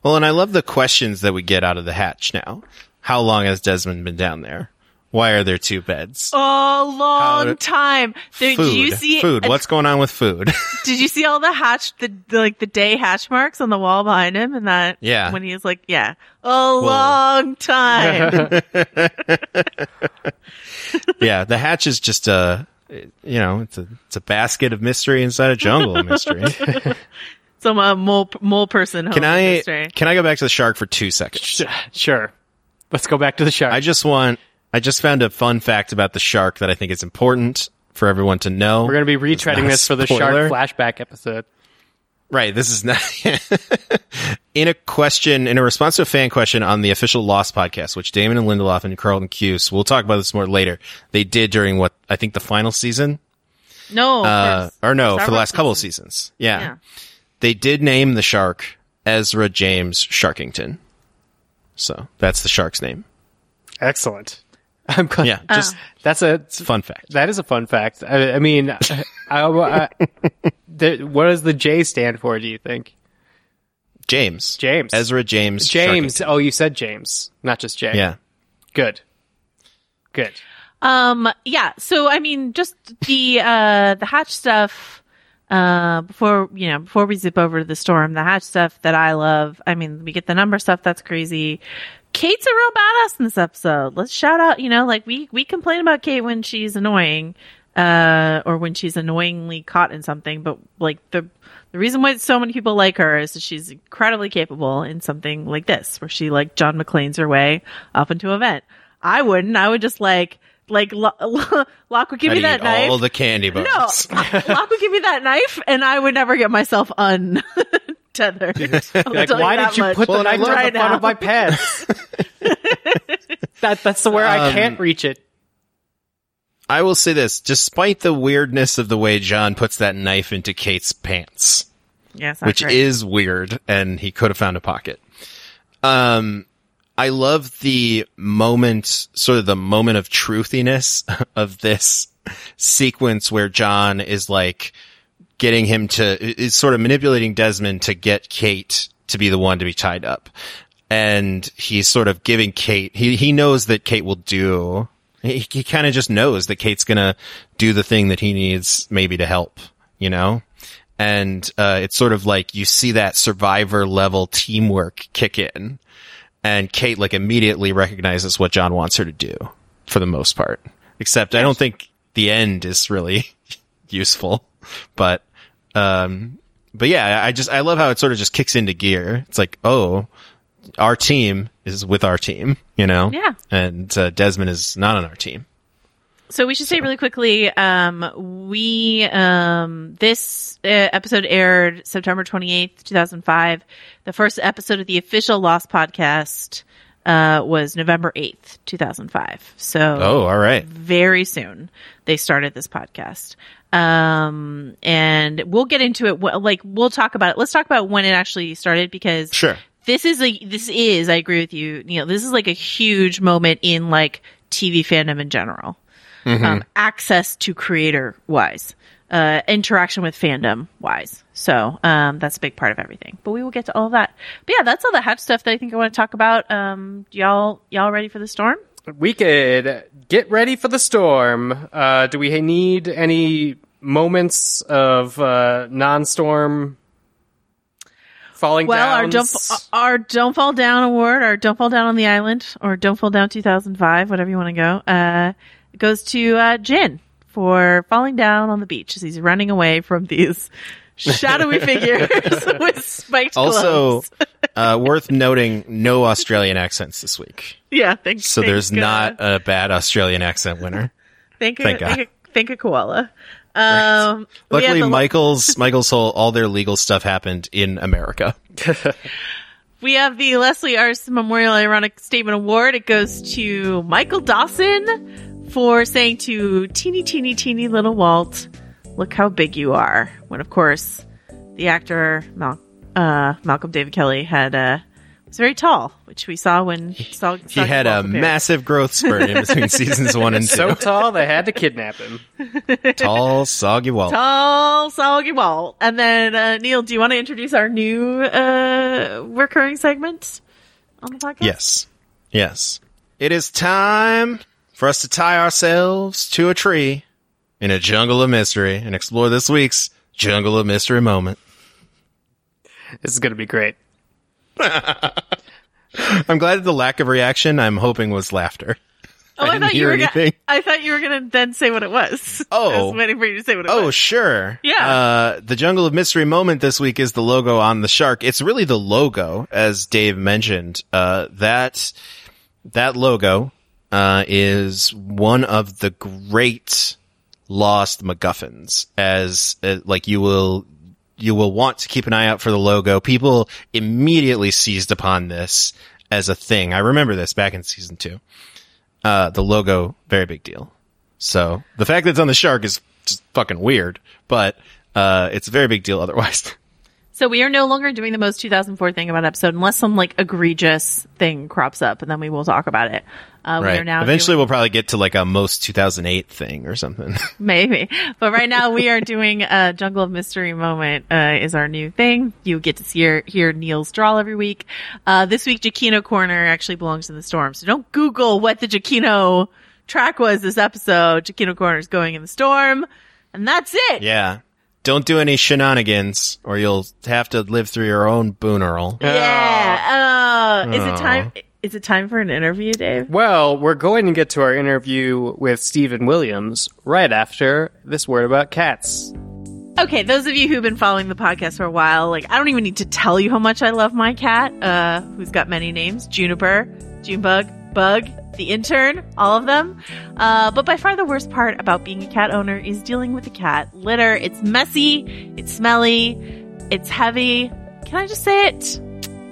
Well, and I love the questions that we get out of the hatch now. How long has Desmond been down there? Why are there two beds? A long How- time. There, food. Did you see? food. What's going on with food? (laughs) Did you see all the hatch, the, the like the day hatch marks on the wall behind him, and that? Yeah. When he was like, "Yeah, a long time." (laughs) yeah, the hatch is just a, you know, it's a it's a basket of mystery inside a jungle of mystery. (laughs) (laughs) Some uh, mole mole person. Can I mystery. can I go back to the shark for two seconds? Sh- Sure. Let's go back to the shark. I just want I just found a fun fact about the shark that I think is important for everyone to know. We're going to be retreading this for the shark flashback episode. Right. This is not (laughs) in a question, in a response to a fan question on the official Lost podcast, which Damon and Lindelof and Carlton Cuse, we'll talk about this more later. They did during what I think the final season, No. uh, for- or no, for the several last couple of seasons. seasons. Yeah. Yeah. They did name the shark Ezra James Sharkington. So that's the shark's name. Excellent. (laughs) I'm glad. Yeah. (laughs) Just that's a Fun fact. that is a fun fact. I, I mean, (laughs) I, I, the, what does the J stand for? Do you think James. James. Ezra James. James? Sharkington. Oh, you said James, not just J. Yeah. Good. Good. Um, yeah. So, I mean, just the, uh, the hatch stuff, uh, before, you know, before we zip over to the storm, the hatch stuff that I love. I mean, we get the number stuff. That's crazy. Kate's a real badass in this episode. Let's shout out, you know, like we, we complain about Kate when she's annoying, uh, or when she's annoyingly caught in something, but like the, the reason why so many people like her is that she's incredibly capable in something like this, where she like John McClane's her way up into a vent. I wouldn't. I would just like, like, Lo- Lo- (laughs) Locke would give I'd me that eat knife. all the candy bars. no, (laughs) Locke would give me that knife and I would never get myself untethered. (laughs) I'll Like, why that did you much. put Well, the knife on love- the front of my pants? that that's where I Um, can't reach it. I will say this, despite the weirdness of the way John puts that knife into Kate's pants, Yes, which right. is weird, and he could have found a pocket. Um, I love the moment, sort of the moment of truthiness (laughs) of this sequence where John is like getting him to, is sort of manipulating Desmond to get Kate to be the one to be tied up. And he's sort of giving Kate, he, he knows that Kate will do, he, he kind of just knows that Kate's gonna do the thing that he needs maybe to help, you know? And, uh, it's sort of like you see that survivor level teamwork kick in and Kate like immediately recognizes what John wants her to do for the most part. Except I don't think the end is really (laughs) useful, but, um, but yeah, I just, I love how it sort of just kicks into gear. It's like, oh, our team is with our team, you know? Yeah. And, uh, Desmond is not on our team. So we should say really quickly, um, we, um, this uh, episode aired September 28th, 2005. The first episode of the official Lost podcast, uh, was November 8th, 2005. So. Oh, all right. very soon they started this podcast um and we'll get into it like we'll talk about it let's talk about when it actually started because Sure. This is a this is I agree with you, Neil. This is like a huge moment in like TV fandom in general. Um, access to creator wise, uh, interaction with fandom wise. So um, that's a big part of everything. But we will get to all of that. But yeah, that's all the hatch stuff that I think I want to talk about. Um, y'all y'all ready for the storm? We could get ready for the storm. Uh, do we need any moments of uh, non-storm falling Well, our don't our don't fall down award, our don't fall down on the island, or don't fall down 2005, whatever you want to go, uh, goes to uh, Jin for falling down on the beach as he's running away from these (laughs) shadowy figures (laughs) with spiked Also, gloves. uh, worth noting, no Australian accents this week. Yeah, thanks. So there's thank, not Uh, a bad Australian accent winner. thank, a, thank God. thank, a, thank a koala. Um, have Luckily, Michael's (laughs) Michael's whole all their legal stuff happened in America. (laughs) We have the Leslie Arzt Memorial Ironic Statement Award. It goes to Michael Dawson for saying to teeny, teeny, teeny little Walt, look how big you are. When, of course, the actor Mal- uh, Malcolm David Kelley had, uh, was very tall, which we saw when saw, He had a massive growth spurt in between (laughs) seasons one and two. so tall they had to kidnap him. (laughs) tall, soggy Walt. tall, soggy Walt. And then, uh, Neil, do you want to introduce our new, uh, recurring segment on the podcast? Yes. Yes. It is time for us to tie ourselves to a tree in a jungle of mystery and explore this week's jungle of mystery moment. This is going to be great. (laughs) I'm glad that the lack of reaction I'm hoping was laughter. Oh, I I, thought you were. Gonna, anything. I thought you were gonna then say what it was. Oh. (laughs) I was waiting for you to say what it Oh, was. sure. Yeah. Uh, the Jungle of Mystery moment this week is the logo on the shark. It's really the logo, as Dave mentioned. Uh, that, that logo, uh, is one of the great lost MacGuffins as, uh, like you will, you will want to keep an eye out for the logo. People immediately seized upon this as a thing. I remember this back in season two. Uh, the logo, very big deal. So the fact that it's on the shark is just fucking weird, but uh, it's a very big deal otherwise. (laughs) So we are no longer doing the most 2004 thing about episode unless some like egregious thing crops up, and then we will talk about it. Uh, We are right. now Eventually, doing- we'll probably get to like a most 2008 thing or something. (laughs) maybe, but right now we are doing a Jungle of Mystery moment uh, is our new thing. You get to hear hear Neil's draw every week. Uh, this week, Giacchino Corner actually belongs in the storm, so don't Google what the Giacchino track was this episode. Giacchino Corner is going in the storm, and that's it. yeah. Don't do any shenanigans, or you'll have to live through your own booneral. Yeah. Uh, is it time? Is it time for an interview, Dave? Well, we're going to get to our interview with Stephen Williams right after this word about cats. Okay, those of you who've been following the podcast for a while, like I don't even need to tell you how much I love my cat, uh, who's got many names: Juniper, Junebug, Bug, the intern, all of them. Uh, but by far the worst part about being a cat owner is dealing with the cat litter. It's messy, it's smelly, it's heavy. Can I just say it?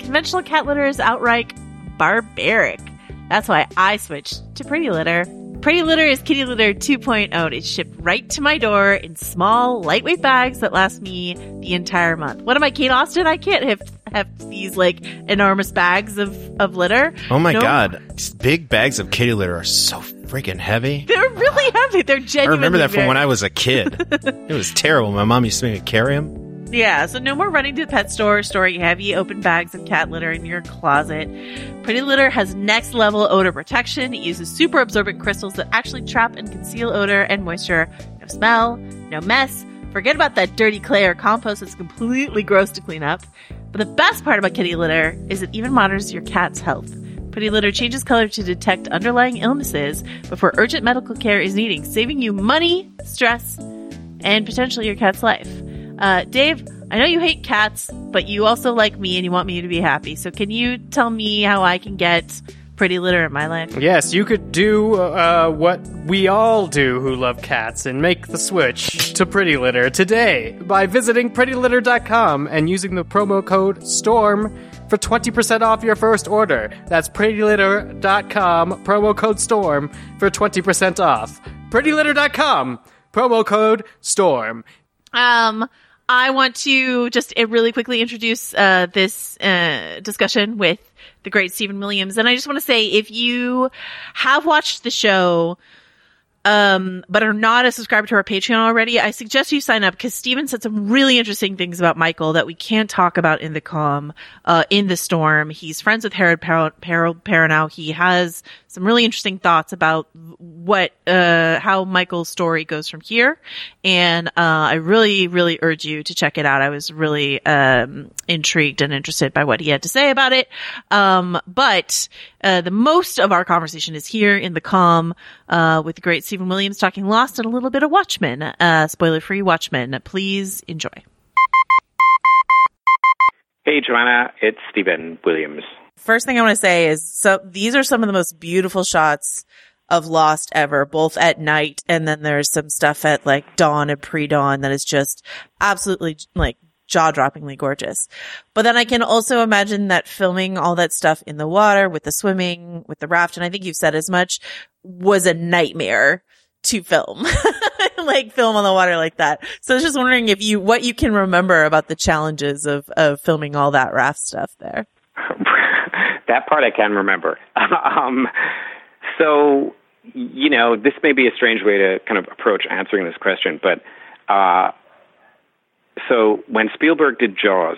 Conventional cat litter is outright barbaric. That's why I switched to Pretty Litter. Pretty Litter is kitty litter 2.0. It's shipped right to my door in small, lightweight bags that last me the entire month. What am I, Kate Austin? I can't have, have these like enormous bags of, of litter. Oh my No. god, These big bags of kitty litter are so freaking heavy. They're really heavy. They're genuinely. I remember that from very- when I was a kid. (laughs) it was terrible. My mom used to make me carry them. Yeah, so no more running to the pet store, storing heavy open bags of cat litter in your closet. Pretty Litter has next level odor protection. It uses super absorbent crystals that actually trap and conceal odor and moisture. No smell, no mess. Forget about that dirty clay or compost that's completely gross to clean up. But the best part about kitty litter is it even monitors your cat's health. Pretty Litter changes color to detect underlying illnesses before urgent medical care is needed, saving you money, stress, and potentially your cat's life. Uh, Dave, I know you hate cats, but you also like me and you want me to be happy. So can you tell me how I can get pretty litter in my life? Yes, you could do uh, what we all do who love cats and make the switch to Pretty Litter today by visiting prettylitter.com and using the promo code STORM for 20% off your first order. That's prettylitter.com, promo code STORM for 20% off. Prettylitter.com, promo code STORM. Um, I want to just uh, really quickly introduce uh, this uh, discussion with the great Stephen Williams, and I just want to say if you have watched the show um, but are not a subscriber to our Patreon already, I suggest you sign up because Stephen said some really interesting things about Michael that we can't talk about in the calm, uh, in the storm. He's friends with Harold Par- Perrineau. He has some really interesting thoughts about what, uh, how Michael's story goes from here. And, uh, I really, really urge you to check it out. I was really, um, intrigued and interested by what he had to say about it. Um, but, uh, the most of our conversation is here in the calm uh, with the great Stephen Williams talking Lost and a little bit of Watchmen, uh, spoiler free Watchmen. Please enjoy. Hey, Joanna, it's Stephen Williams. First thing I want to say is, so these are some of the most beautiful shots of Lost ever, both at night and then there's some stuff at like dawn and pre-dawn that is just absolutely like jaw-droppingly gorgeous. But then I can also imagine that filming all that stuff in the water with the swimming, with the raft, and I think you've said as much, was a nightmare to film. (laughs) like film on the water like that. So I was just wondering if you, what you can remember about the challenges of, of filming all that raft stuff there. (laughs) that part I can remember. (laughs) um, so, you know, this may be a strange way to kind of approach answering this question, but, uh, so when Spielberg did Jaws,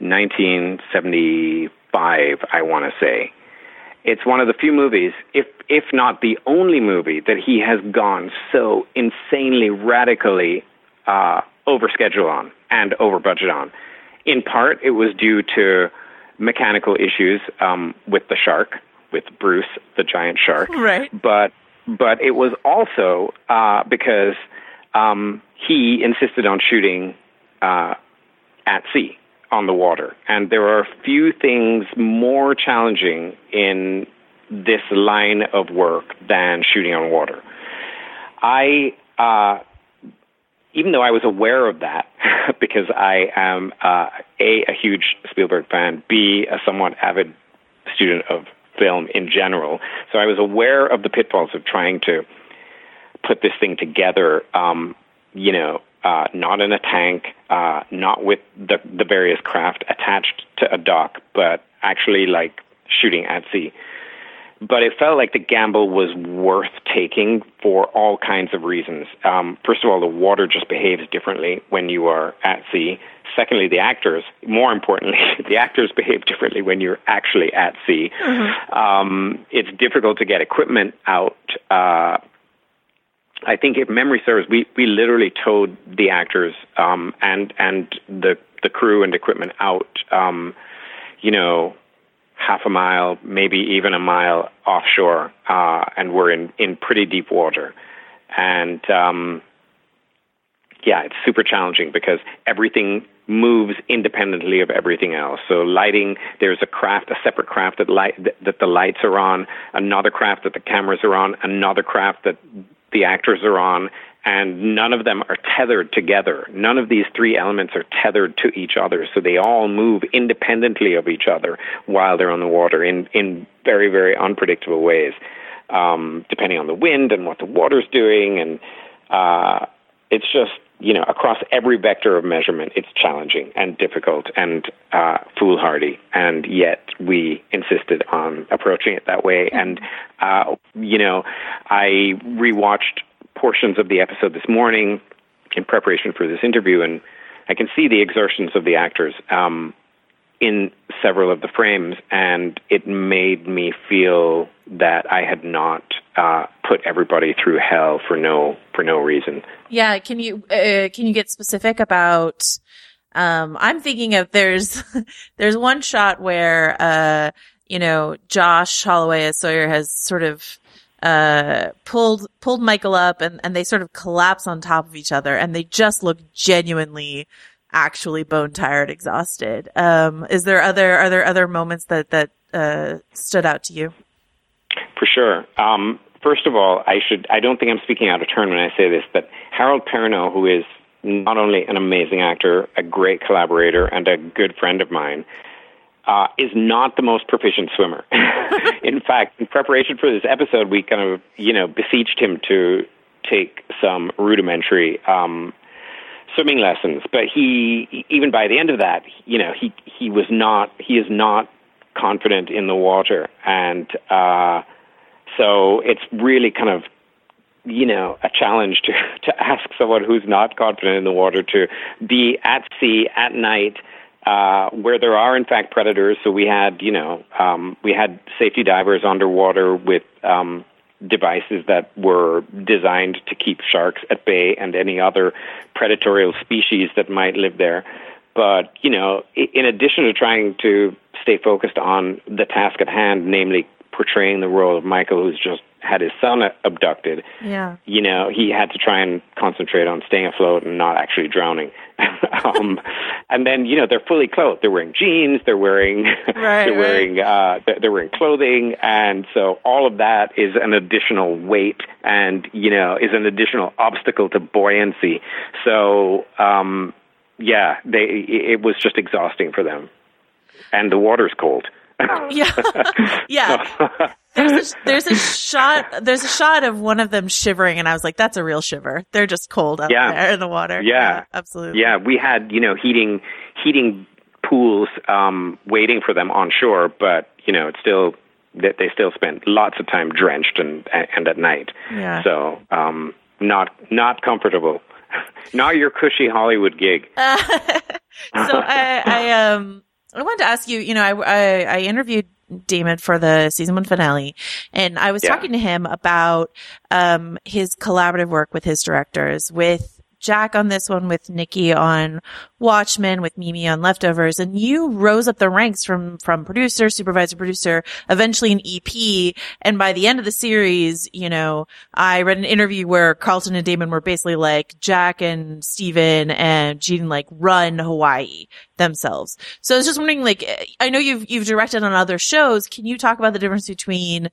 1975, I want to say, it's one of the few movies, if if not the only movie, that he has gone so insanely radically uh, over schedule on and over budget on. In part, it was due to mechanical issues um, with the shark, with Bruce, the giant shark. Right. But but it was also uh, because um, he insisted on shooting uh, at sea on the water. And there are few things more challenging in this line of work than shooting on water. I, uh, even though I was aware of that, (laughs) because I am uh, a a huge Spielberg fan, b a somewhat avid student of film in general, so I was aware of the pitfalls of trying to put this thing together. Um, you know, uh, not in a tank, uh, not with the, the various craft attached to a dock, but actually like shooting at sea. But it felt like the gamble was worth taking for all kinds of reasons. Um, first of all, the water just behaves differently when you are at sea. Secondly, the actors, more importantly, (laughs) the actors behave differently when you're actually at sea. Mm-hmm. Um, it's difficult to get equipment out. Uh, I think if memory serves, we, we literally towed the actors um, and and the the crew and equipment out, um, you know, half a mile, maybe even a mile offshore, uh, and we're in in pretty deep water, and um, yeah, it's super challenging because everything moves independently of everything else. So lighting, there's a craft, a separate craft that light that the lights are on, another craft that the cameras are on, another craft that the actors are on, and none of them are tethered together. None of these three elements are tethered to each other, so they all move independently of each other while they're on the water in in very very unpredictable ways, um, depending on the wind and what the water's doing, and uh, it's just you know, across every vector of measurement, it's challenging and difficult and uh, foolhardy, and yet we insisted on approaching it that way. And uh, you know, I rewatched portions of the episode this morning in preparation for this interview, and I can see the exertions of the actors. Um, in several of the frames, and it made me feel that I had not uh, put everybody through hell for no for no reason. Yeah, can you uh, can you get specific about? Um, I'm thinking of there's (laughs) there's one shot where uh, you know Josh Holloway as Sawyer has sort of uh pulled pulled Michael up and and they sort of collapse on top of each other and they just look genuinely actually bone tired, exhausted. Um, is there other are there other moments that that uh, stood out to you? For sure. Um, first of all, I should I don't think I'm speaking out of turn when I say this, but Harold Perrineau, who is not only an amazing actor, a great collaborator, and a good friend of mine, uh, is not the most proficient swimmer. (laughs) in fact, in preparation for this episode, we kind of you know beseeched him to take some rudimentary um, swimming lessons. But he, even by the end of that, you know, he he was not he is not confident in the water, and uh, so it's really kind of you know a challenge to (laughs) to ask someone who's not confident in the water to be at sea at night uh, where there are in fact predators. So we had you know um, we had safety divers underwater with um, devices that were designed to keep sharks at bay and any other predatory species that might live there. But you know, in addition to trying to stay focused on the task at hand, namely portraying the role of Michael, who's just had his son abducted. Yeah. You know, he had to try and concentrate on staying afloat and not actually drowning. (laughs) um, and then, you know, they're fully clothed. They're wearing jeans. They're wearing, (laughs) Right, they're right. wearing, uh, they're, they're wearing clothing. And so all of that is an additional weight and, you know, is an additional obstacle to buoyancy. So, um, yeah, they, it was just exhausting for them. And the water's cold. Yeah. (laughs) yeah. There's a, (laughs) there's a shot there's a shot of one of them shivering and I was like, that's a real shiver. They're just cold up Yeah. there in the water. Yeah. absolutely. Yeah, we had you know heating heating pools um, waiting for them on shore, but you know it's still that they still spent lots of time drenched and and at night. Yeah. So um, not not comfortable. (laughs) not your cushy Hollywood gig. so I, I um I wanted to ask you, you know, I, I, I interviewed Damon for the season one finale and I was Yeah. talking to him about, um, his collaborative work with his directors with Jack on this one, with Nikki on Watchmen, with Mimi on Leftovers, and you rose up the ranks from, from producer, supervisor, producer, eventually an EP. And by the end of the series, you know, I read an interview where Carlton and Damon were basically like Jack and Stephen and Jean like run Hawaii themselves. So I was just wondering, like, I know you've, you've directed on other shows. Can you talk about the difference between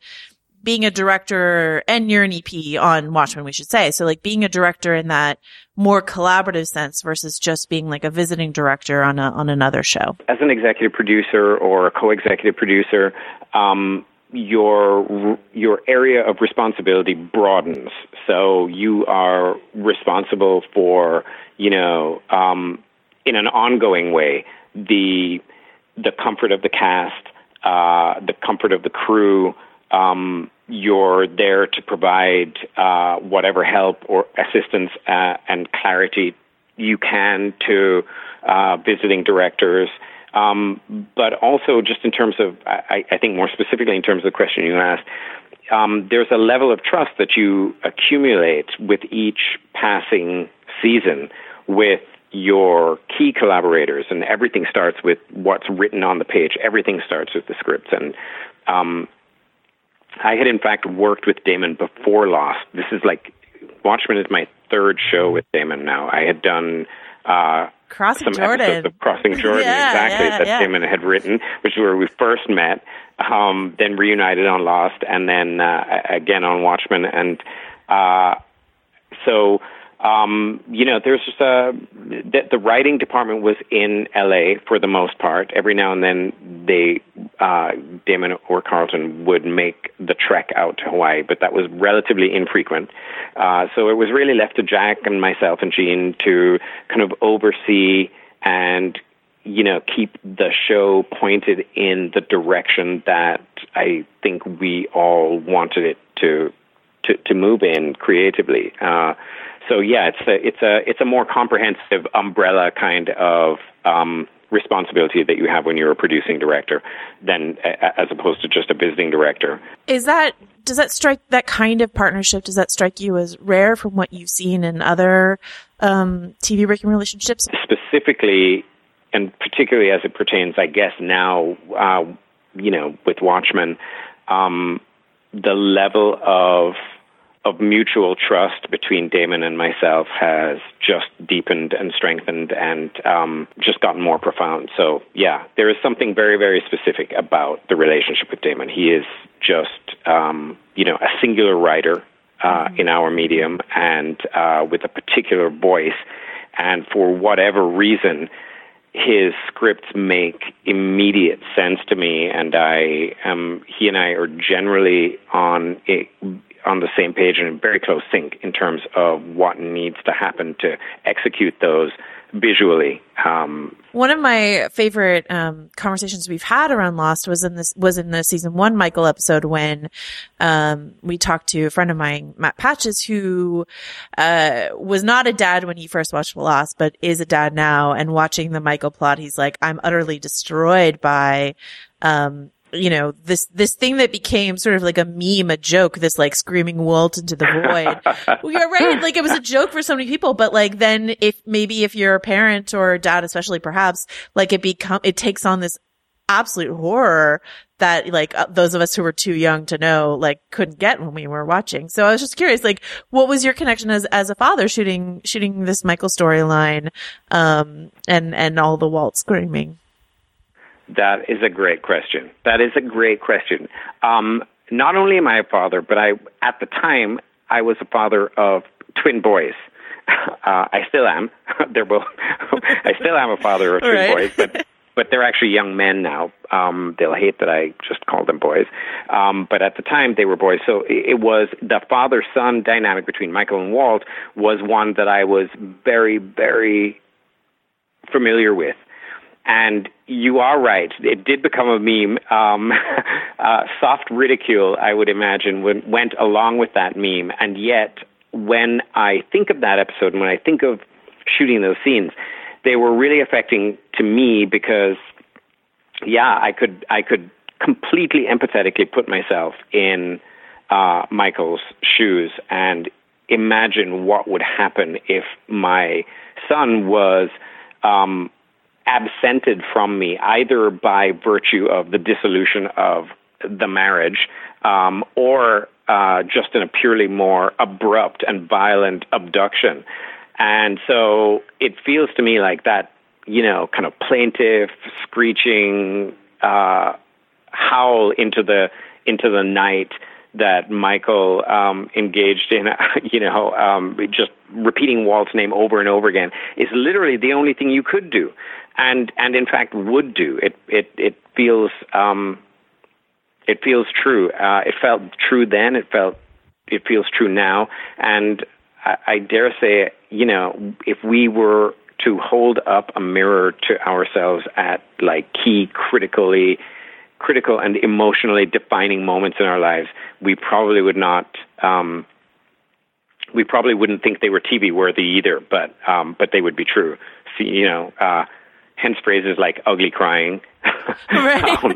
being a director and you're an EP on Watchmen, we should say. So like being a director in that more collaborative sense versus just being like a visiting director on a, on another show. as an executive producer or a co-executive producer, um, your your area of responsibility broadens. So you are responsible for, you know, um, in an ongoing way, the the comfort of the cast, uh, the comfort of the crew. Um, you're there to provide uh, whatever help or assistance uh, and clarity you can to uh, visiting directors. Um, but also, just in terms of, I, I think more specifically in terms of the question you asked, um, there's a level of trust that you accumulate with each passing season with your key collaborators, and everything starts with what's written on the page. Everything starts with the scripts, and um, I had in fact worked with Damon before Lost. This is like Watchmen is my third show with Damon now. I had done uh, Crossing some Jordan. episodes of Crossing (laughs) Jordan, Yeah, exactly yeah, that yeah. Damon had written, which is where we first met. Um, then reunited on Lost, and then uh, again on Watchmen, and uh, so um, you know, there's just a the, the writing department was in L.A. for the most part. Every now and then, they uh, Damon or Carlton would make the trek out to Hawaii, but that was relatively infrequent. Uh, so it was really left to Jack and myself and Jean to kind of oversee and you know keep the show pointed in the direction that I think we all wanted it to to, to move in creatively. Uh, so yeah, it's a it's a it's a more comprehensive umbrella kind of um, responsibility that you have when you're a producing director than as opposed to just a visiting director. Is that, does that strike, that kind of partnership, does that strike you as rare from what you've seen in other, um, TV working relationships? specifically, and particularly as it pertains, I guess now, uh, you know, with Watchmen, um, the level of of mutual trust between Damon and myself has just deepened and strengthened and um, just gotten more profound. So, yeah, there is something very, very specific about the relationship with Damon. He is just, um, you know, a singular writer uh, in our medium and uh, with a particular voice. And for whatever reason, his scripts make immediate sense to me, and I am. He and I are generally on a, on the same page and in very close sync in terms of what needs to happen to execute those visually. Um, One of my favorite um, conversations we've had around Lost was in this was in the season one Michael episode when um, we talked to a friend of mine, Matt Patches, who uh, was not a dad when he first watched Lost, but is a dad now. And watching the Michael plot, he's like, I'm utterly destroyed by um, you know, this, this thing that became sort of like a meme, a joke, this like screaming Walt into the void. (laughs) well, you're right. Like it was a joke for so many people, but like then if maybe if you're a parent or a dad, especially perhaps, like it become, it takes on this absolute horror that like uh, those of us who were too young to know like couldn't get when we were watching. So I was just curious, like what was your connection as as a father shooting shooting this Michael storyline, um, and and all the Walt screaming. That is a great question. That is a great question. Um, not only am I a father, but I, at the time, I was a father of twin boys. (laughs) Uh, I still am. (laughs) they're both. (laughs) I still am a father of twin right. boys, but but they're actually young men now. Um, they'll hate that I just called them boys. Um, but at the time, they were boys. So it, it was the father son dynamic between Michael and Walt was one that I was very, very familiar with. And you are right. It did become a meme. Um, (laughs) uh, soft ridicule, I would imagine, went, went along with that meme. And yet, when I think of that episode, and when I think of shooting those scenes, they were really affecting to me because, yeah, I could I could completely empathetically put myself in uh, Michael's shoes and imagine what would happen if my son was. Um, absented from me either by virtue of the dissolution of the marriage um, or uh, just in a purely more abrupt and violent abduction. And so it feels to me like that, you know, kind of plaintive, screeching uh, howl into the into the night that Michael um, engaged in, (laughs) you know, um, just repeating Walt's name over and over again is literally the only thing you could do and and in fact would do. It it it feels um, it feels true. Uh, it felt true then. It felt it feels true now, and I, I dare say, you know, if we were to hold up a mirror to ourselves at like key critically critical and emotionally defining moments in our lives, we probably would not. Um, we probably wouldn't think they were TV worthy either, but um, but they would be true. See, you know, uh, hence phrases like ugly crying. (laughs) Right. (laughs) um,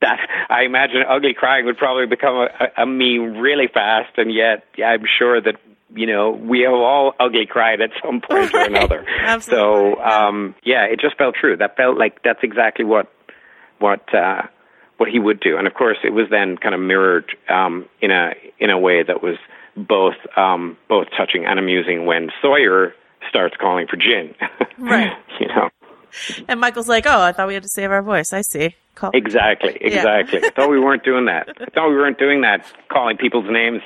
that I imagine ugly crying would probably become a, a meme really fast, and yet I'm sure that you know we have all ugly cried at some point (laughs) Right. or another. Absolutely. So um, yeah, it just felt true. That felt like that's exactly what what uh, what he would do, and of course it was then kind of mirrored um, in a in a way that was both um, both touching and amusing when Sawyer starts calling for Jin. (laughs) Right. you know. And Michael's like, "Oh, I thought we had to save our voice. I see." Call- Exactly, Yeah. exactly. I thought we weren't doing that. I thought we weren't doing that, calling people's names,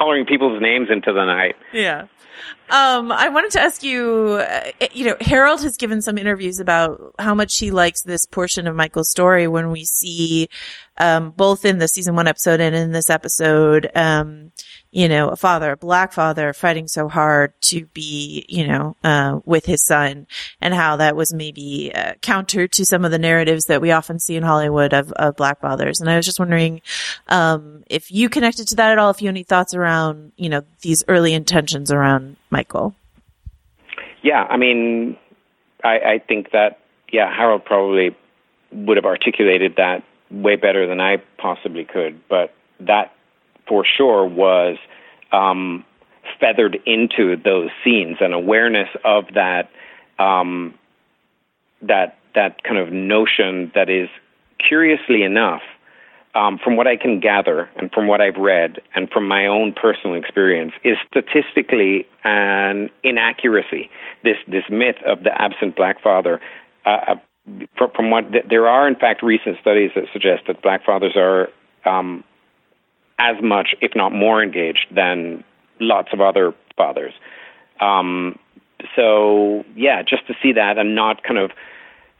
hollering people's names into the night. Yeah. Um, I wanted to ask you, uh, you know, Harold has given some interviews about how much he likes this portion of Michael's story when we see, um, both in the season one episode and in this episode, um, you know, a father, a black father fighting so hard to be, you know, uh, with his son and how that was maybe uh, counter to some of the narratives that we often see in Hollywood of, of black fathers. And I was just wondering, um, if you connected to that at all, if you have any thoughts around, you know, these early intentions around Michael. Yeah, I mean, I, I think that yeah, Harold probably would have articulated that way better than I possibly could, but that for sure was um, feathered into those scenes, an awareness of that um, that that kind of notion that is curiously enough um, from what I can gather and from what I've read and from my own personal experience, is statistically an inaccuracy. This this myth of the absent black father. Uh, from, what there are, in fact, recent studies that suggest that black fathers are um, as much, if not more, engaged than lots of other fathers. Um, so yeah, just to see that and not kind of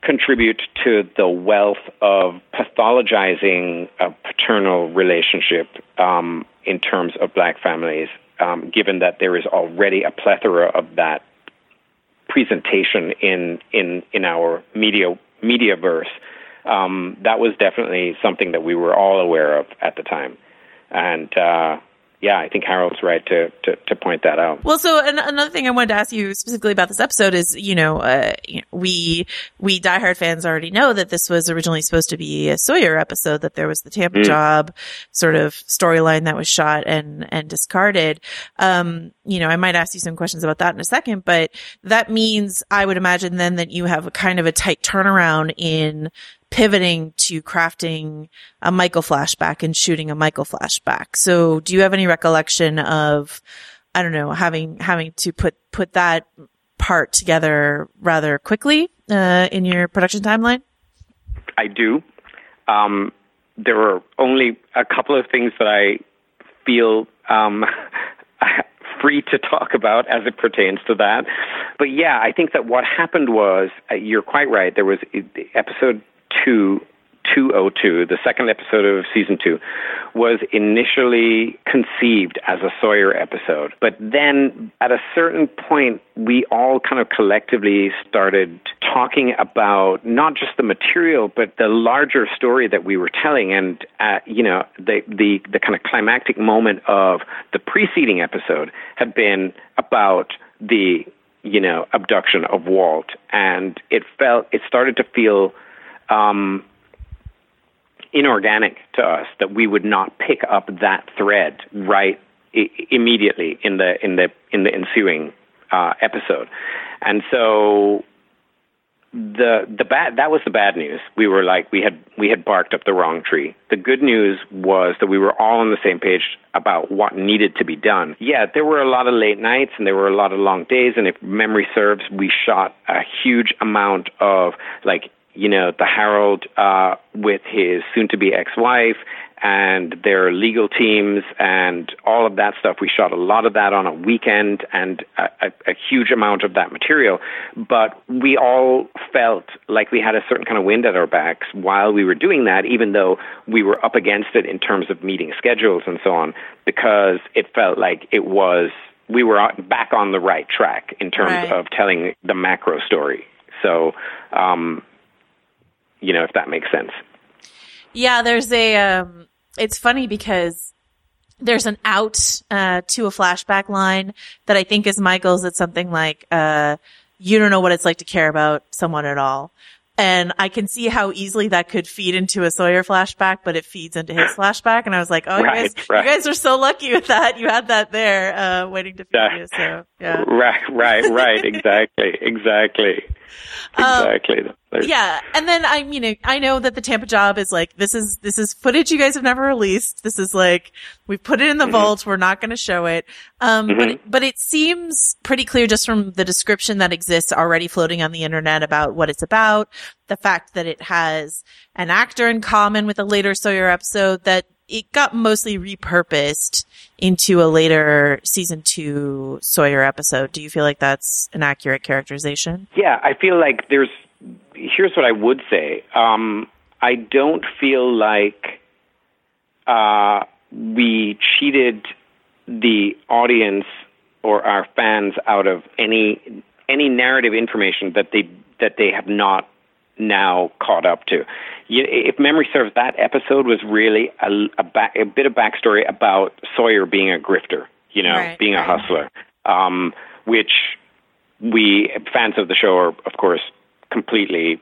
contribute to the wealth of pathologizing a paternal relationship um, in terms of black families, um, given that there is already a plethora of that presentation in in in our media verse. Um, that was definitely something that we were all aware of at the time, and uh, yeah, I think Harold's right to, to, to point that out. Well, so an- another thing I wanted to ask you specifically about this episode is, you know, uh, we, we diehard fans already know that this was originally supposed to be a Sawyer episode, that there was the Tampa Mm. job sort of storyline that was shot and, and discarded. Um, you know, I might ask you some questions about that in a second, but that means I would imagine then that you have a kind of a tight turnaround in pivoting to crafting a Michael flashback and shooting a Michael flashback. So do you have any recollection of, I don't know, having, having to put, put that part together rather quickly, uh, in your production timeline? I do. Um, there were only a couple of things that I feel um, (laughs) free to talk about as it pertains to that. But yeah, I think that what happened was uh, you're quite right. There was uh, episode two. 202, the second episode of season two, was initially conceived as a Sawyer episode. But then at a certain point, we all kind of collectively started talking about not just the material, but the larger story that we were telling. And, uh, you know, the, the, the kind of climactic moment of the preceding episode had been about the, you know, abduction of Walt. And it felt, it started to feel, um, inorganic to us that we would not pick up that thread right I- immediately in the in the in the ensuing uh, episode, and so the the bad that was the bad news. We were like we had we had barked up the wrong tree. The good news was that we were all on the same page about what needed to be done. Yeah, there were a lot of late nights and there were a lot of long days, and if memory serves, we shot a huge amount of like you know, the Harold uh, with his soon to be ex wife and their legal teams and all of that stuff. We shot a lot of that on a weekend and a, a, a huge amount of that material. But we all felt like we had a certain kind of wind at our backs while we were doing that, even though we were up against it in terms of meeting schedules and so on, because it felt like it was. We were back on the right track in terms Right. of telling the macro story. So, um, you know, if that makes sense. Yeah, there's a, um, it's funny because there's an out, uh, to a flashback line that I think is Michael's. It's something like, uh, you don't know what it's like to care about someone at all. And I can see how easily that could feed into a Sawyer flashback, but it feeds into his flashback. And I was like, oh, Right, you guys, right. you guys are so lucky with that. You had that there, uh, waiting to feed Yeah. you. So, yeah. Right, right, right. exactly, exactly, (laughs) exactly. There's- Yeah, and then I mean, I know that the Tampa job is like this is this is footage you guys have never released. This is like we've put it in the vault. We're not going to show it. Um, but Mhm. it, but it seems pretty clear just from the description that exists already floating on the internet about what it's about, the fact that it has an actor in common with a later Sawyer episode that it got mostly repurposed into a later season two Sawyer episode. Do you feel like that's an accurate characterization? Yeah, I feel like there's. Here's what I would say. Um, I don't feel like uh, we cheated the audience or our fans out of any any narrative information that they that they have not now caught up to. You, if memory serves, that episode was really a, a, back, a bit of backstory about Sawyer being a grifter, you know, Right, being a hustler, um, which we fans of the show are, of course, completely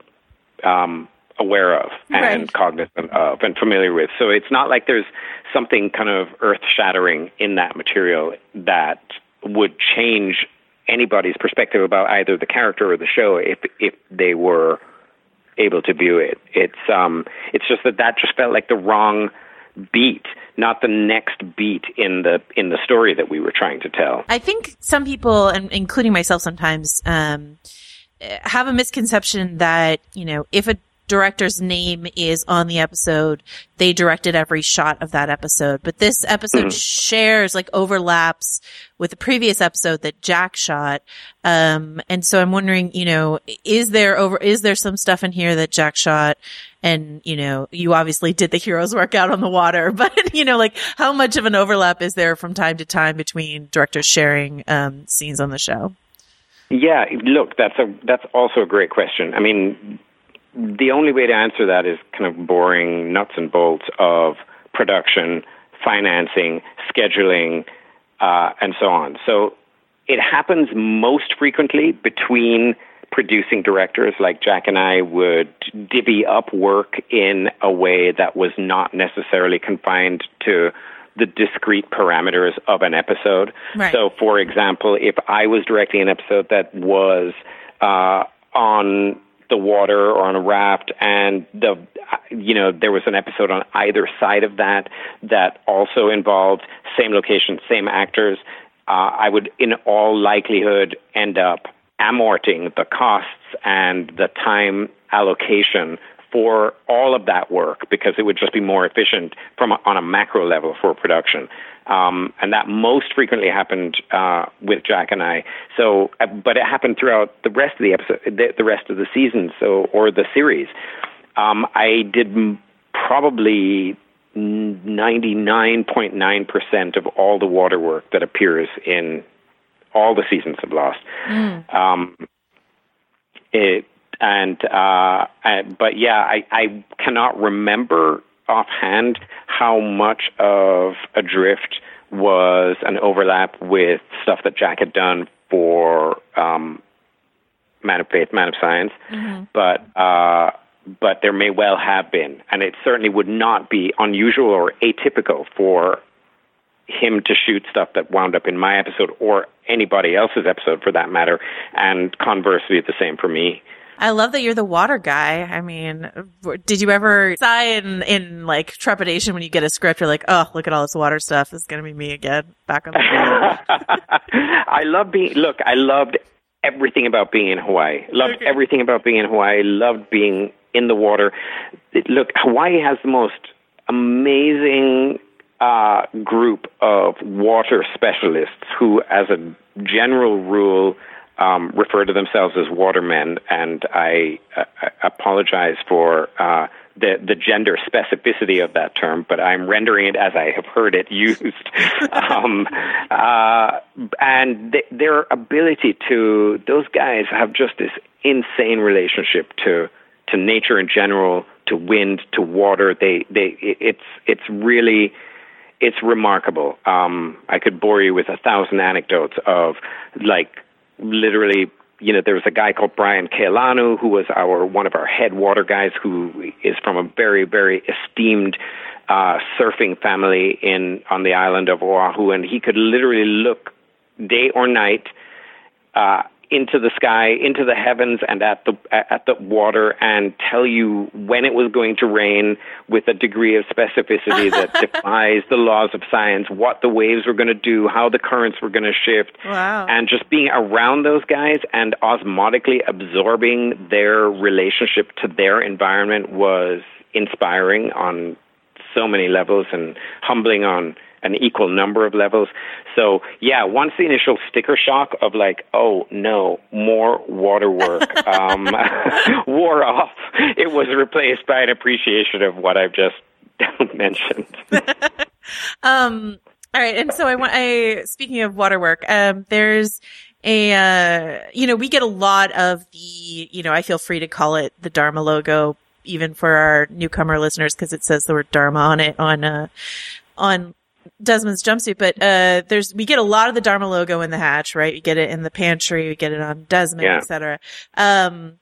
um, aware of and Right. cognizant of and familiar with. So it's not like there's something kind of earth shattering in that material that would change anybody's perspective about either the character or the show if if they were able to view it. It's um it's just that that just felt like the wrong beat, not the next beat in the in the story that we were trying to tell. I think some people, and including myself sometimes, um, have a misconception that, you know, if a director's name is on the episode, they directed every shot of that episode. But this episode Mhm. shares, like overlaps with the previous episode that Jack shot. Um, and so I'm wondering, you know, is there over, is there some stuff in here that Jack shot? And, you know, you obviously did the heroes work out on the water, (laughs) but, you know, like how much of an overlap is there from time to time between directors sharing, um, scenes on the show? Yeah, look, that's a that's also a great question. I mean, the only way to answer that is kind of boring nuts and bolts of production, financing, scheduling, uh, and so on. So it happens most frequently between producing directors like Jack and I would divvy up work in a way that was not necessarily confined to the discrete parameters of an episode. Right. So, for example, if I was directing an episode that was uh, on the water or on a raft, and the you know there was an episode on either side of that that also involved same location, same actors, uh, I would, in all likelihood, end up amorting the costs and the time allocation for all of that work because it would just be more efficient from a, on a macro level for production. Um, and that most frequently happened uh, with Jack and I. So, uh, but it happened throughout the rest of the episode, the, the rest of the season, so or the series. Um, I did m- probably 99.9% of all the water work that appears in all the seasons of Lost. Um, it, and uh, uh, but yeah, I, I cannot remember offhand how much of Adrift was an overlap with stuff that Jack had done for um, Man of Faith, Man of Science, but uh, but there may well have been, and it certainly would not be unusual or atypical for him to shoot stuff that wound up in my episode or anybody else's episode for that matter, and conversely, the same for me. I love that you're the water guy. I mean, did you ever sigh in, in like trepidation when you get a script? You're like, oh, look at all this water stuff. Is going to be me again back on the (laughs) I love being. Look, I loved everything about being in Hawaii. Loved everything about being in Hawaii. Loved being in the water. It- Look, Hawaii has the most amazing uh, group of water specialists who, as a general rule, um, refer to themselves as watermen, and I uh, apologize for uh, the the gender specificity of that term, but I'm rendering it as I have heard it (laughs) used. um, uh, and th- their ability to those guys have just this insane relationship to to nature in general, to wind, to water. They they it's it's really it's remarkable. Um, I could bore you with a thousand anecdotes of like literally. You know, there was a guy called Brian Keaulana who was our one of our head water guys, who is from a very very esteemed uh, surfing family in on the island of Oahu, and he could literally look day or night uh, into the sky, into the heavens, and at the at the water, and tell you when it was going to rain with a degree of specificity (laughs) that defies the laws of science. What the waves were going to do, how the currents were going to shift, Wow. and just being around those guys and osmotically absorbing their relationship to their environment was inspiring on so many levels and humbling on an equal number of levels. So yeah, once the initial sticker shock of like, oh no, more water work (laughs) um, (laughs) wore off, it was replaced by an appreciation of what I've just (laughs) mentioned. Um, all right. And so I want, I, speaking of waterwork, um, there's a, uh, you know, we get a lot of the, you know, I feel free to call it the Dharma logo, even for our newcomer listeners, because it says the word Dharma on it on, uh, on Desmond's jumpsuit, but, uh, there's, we get a lot of the Dharma logo in the hatch, right? We get it in the pantry, we get it on Desmond, Yeah. et cetera. Um,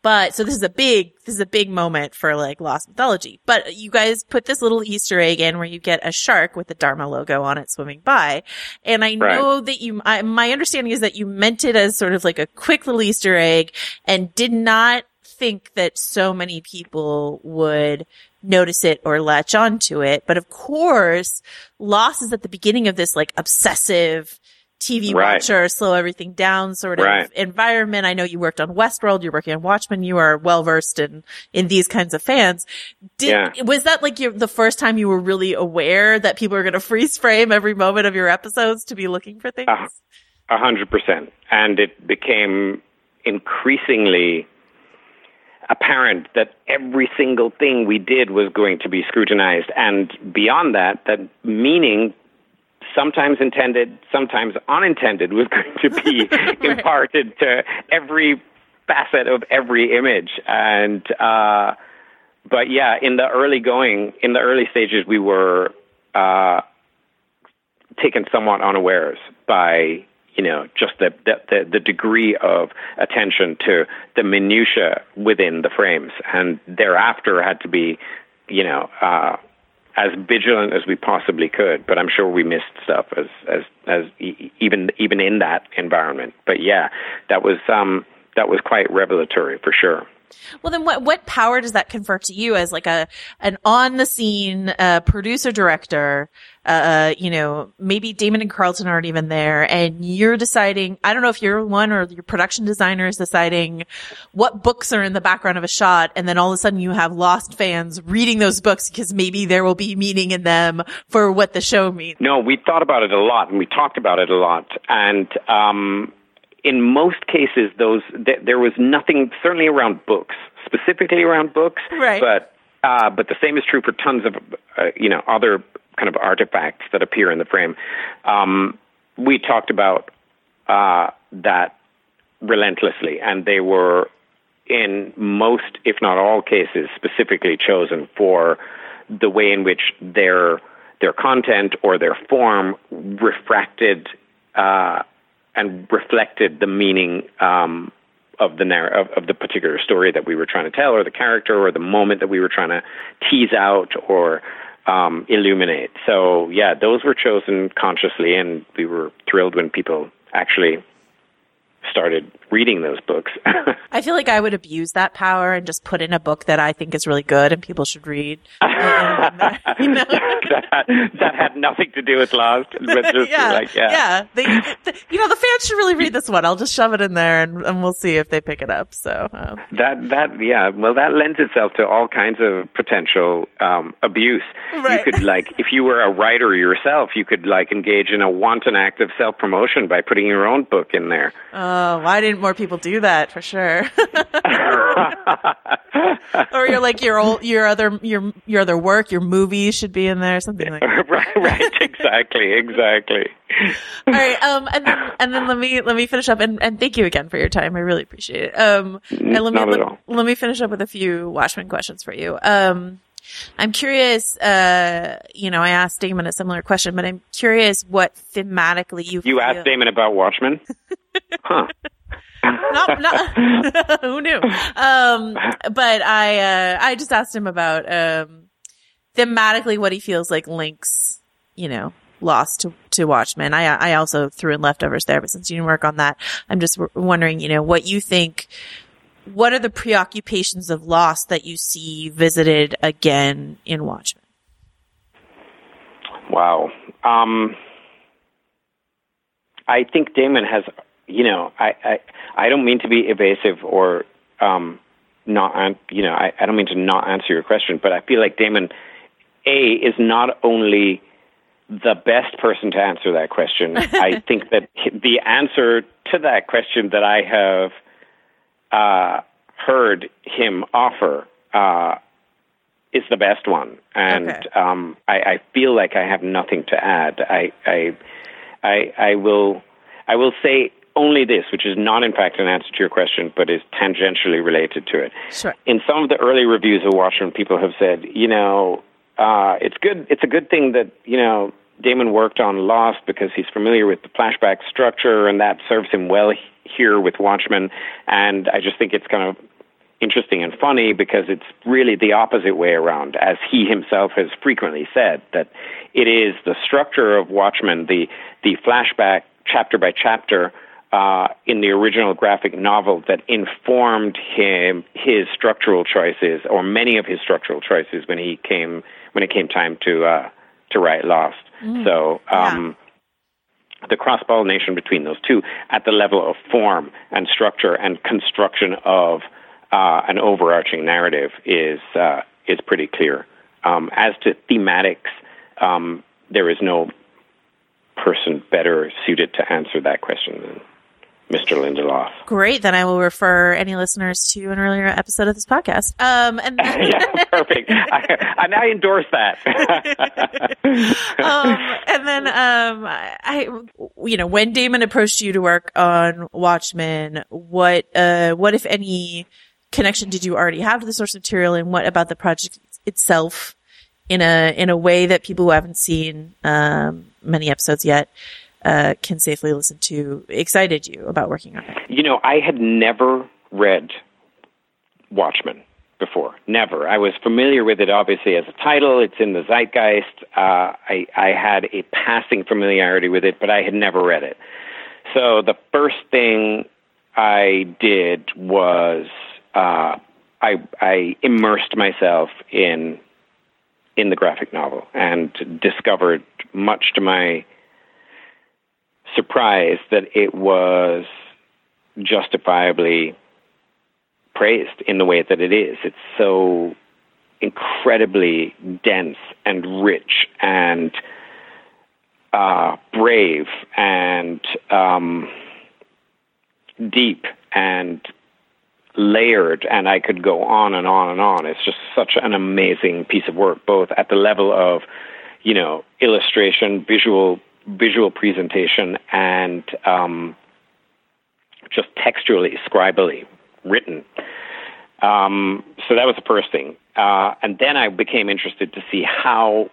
but so this is a big, this is a big moment for like Lost Mythology. But you guys put this little Easter egg in where you get a shark with the Dharma logo on it swimming by. And I Right. know that you, I, my understanding is that you meant it as sort of like a quick little Easter egg and did not think that so many people would notice it or latch onto it. But of course, Lost is at the beginning of this like obsessive TV Right. watcher, slow everything down sort of Right. environment. I know you worked on Westworld, you're working on Watchmen, you are well versed in, in these kinds of fans. Did, Yeah. was that like your, the first time you were really aware that people are going (laughs) to freeze frame every moment of your episodes to be looking for things? Uh, A hundred percent. And it became increasingly apparent that every single thing we did was going to be scrutinized. And beyond that, that meaning, sometimes intended, sometimes unintended, was (laughs) going to be (laughs) imparted to every facet of every image. And, uh, but yeah, in the early going, in the early stages, we were, uh, taken somewhat unawares by you know just the, the the degree of attention to the minutia within the frames, and thereafter had to be you know uh, as vigilant as we possibly could. But I'm sure we missed stuff as as as e- even even in that environment. But yeah, that was um that was quite revelatory for sure. Well, then what, what power does that confer to you as like a, an on the scene, uh, producer director? Uh, you know, maybe Damon and Carlton aren't even there and you're deciding, I don't know if you're one or your production designer is deciding what books are in the background of a shot. And then all of a sudden you have lost fans reading those books because maybe there will be meaning in them for what the show means. No, we thought about it a lot, and we talked about it a lot. And um, in most cases, those th- there was nothing certainly around books, specifically around books. Right. But uh, but the same is true for tons of uh, you know other kind of artifacts that appear in the frame. Um, we talked about uh, that relentlessly, and they were in most, if not all cases, specifically chosen for the way in which their their content or their form refracted uh, and reflected the meaning um, of the narr- of, of the particular story that we were trying to tell, or the character, or the moment that we were trying to tease out or um, illuminate. So yeah, those were chosen consciously, and we were thrilled when people actually started reading those books. (laughs) I feel like I would abuse that power and just put in a book that I think is really good and people should read. (laughs) (laughs) you know? that, that had nothing to do with Lost, but just yeah, like yeah, They, the, you know, the fans should really read this one. I'll just shove it in there and, and we'll see if they pick it up. So, um, That that yeah, well, that lends itself to all kinds of potential um, abuse. Right. You could like, if you were a writer yourself, you could like engage in a wanton act of self promotion by putting your own book in there. Oh, why didn't more people do that for sure? (laughs) or you're like your old, your other, your, your other work, your movies should be in there, something like that. right, right, exactly, exactly. All right. Um, and then, and then let me, let me finish up and, and thank you again for your time. I really appreciate it. Um, and let me, Not at let, let me finish up with a few Watchmen questions for you. Um, I'm curious, uh, you know, I asked Damon a similar question, but I'm curious what thematically you You feel- asked Damon about Watchmen, (laughs) huh? (laughs) not, not, (laughs) who knew? Um, but I, uh, I just asked him about, um, thematically what he feels like links, you know, lost to, to Watchmen. I, I also threw in leftovers there, but since you didn't work on that, I'm just w- wondering, you know, what you think, what are the preoccupations of Lost that you see visited again in Watchmen? Wow. Um, I think Damon has, you know, I, I, I don't mean to be evasive or, um, not, you know, I, I don't mean to not answer your question, but I feel like Damon, A, is not only the best person to answer that question. (laughs) I think that the answer to that question that I have uh, heard him offer uh, is the best one, and Okay. um, I, I feel like I have nothing to add. I, I, I, I will, I will say only this, which is not in fact an answer to your question, but is tangentially related to it. Sure. In some of the early reviews of Watchmen, people have said, you know, uh, it's good. It's a good thing that you know Damon worked on Lost because he's familiar with the flashback structure, and that serves him well here with Watchmen. And I just think it's kind of interesting and funny because it's really the opposite way around, as he himself has frequently said that it is the structure of Watchmen, the the flashback chapter by chapter uh, in the original graphic novel that informed him his structural choices, or many of his structural choices when he came when it came time to uh, to write Lost. so. Um, the cross pollination between those two at the level of form and structure and construction of uh, an overarching narrative is uh, is pretty clear. Um, as to thematics, um, there is no person better suited to answer that question than Mr. Lindelof. Great. Then I will refer any listeners to an earlier episode of this podcast. Um, and (laughs) yeah, perfect. I, and I endorse that. (laughs) um, and then, um, I, you know, when Damon approached you to work on Watchmen, what, uh, what if any connection did you already have to the source material, and what about the project itself, in a in a way that people who haven't seen um, many episodes yet uh, can safely listen to excited you about working on it? You know, I had never read Watchmen before. Never. I was familiar with it, obviously, as a title. It's in the zeitgeist. Uh, I, I had a passing familiarity with it, but I had never read it. So the first thing I did was uh, I, I immersed myself in in the graphic novel and discovered, much to my surprise, that it was justifiably praised in the way that it is. It's so incredibly dense and rich and uh, brave and um, deep and layered, and I could go on and on and on. It's just such an amazing piece of work, both at the level of, you know, illustration, visual visual presentation, and um, just textually, scribally written. Um, so that was the first thing, uh, and then I became interested to see how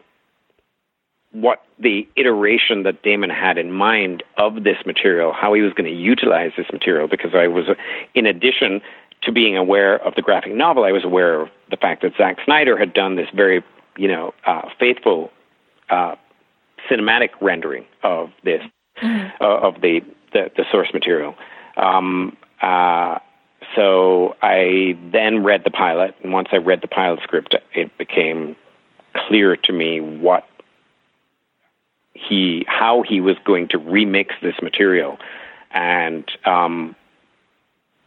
what the iteration that Damon had in mind of this material, how he was going to utilize this material, because I was, in addition to being aware of the graphic novel, I was aware of the fact that Zack Snyder had done this very, you know, uh, faithful uh, cinematic rendering of this, mm-hmm. uh, of the, the, the source material. Um, uh, so I then read the pilot, and once I read the pilot script, it became clear to me what he, how he was going to remix this material, and um,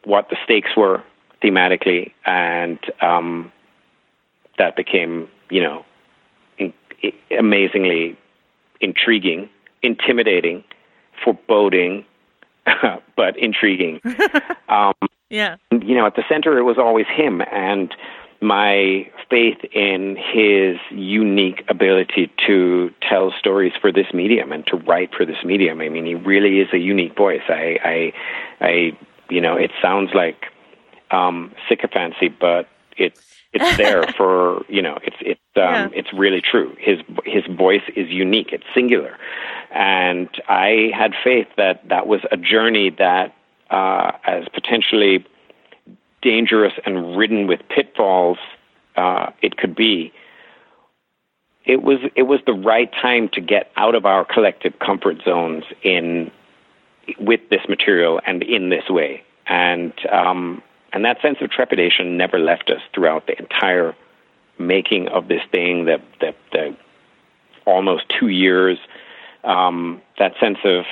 what the stakes were thematically, and um, that became, you know, in, in, amazingly intriguing, intimidating, foreboding, (laughs) but intriguing. (laughs) um, yeah. You know, at the center, it was always him, and my faith in his unique ability to tell stories for this medium and to write for this medium. I mean, he really is a unique voice. I, I, I you know, it sounds like um, sycophancy, but it's it's there (laughs) for you know it's it's um, yeah. it's really true. His his voice is unique. It's singular, and I had faith that that was a journey that uh, as potentially dangerous and ridden with pitfalls uh, it could be. It was it was the right time to get out of our collective comfort zones in with this material and in this way, and um, and that sense of trepidation never left us throughout the entire making of this thing, the, the, the almost two years. Um, that sense of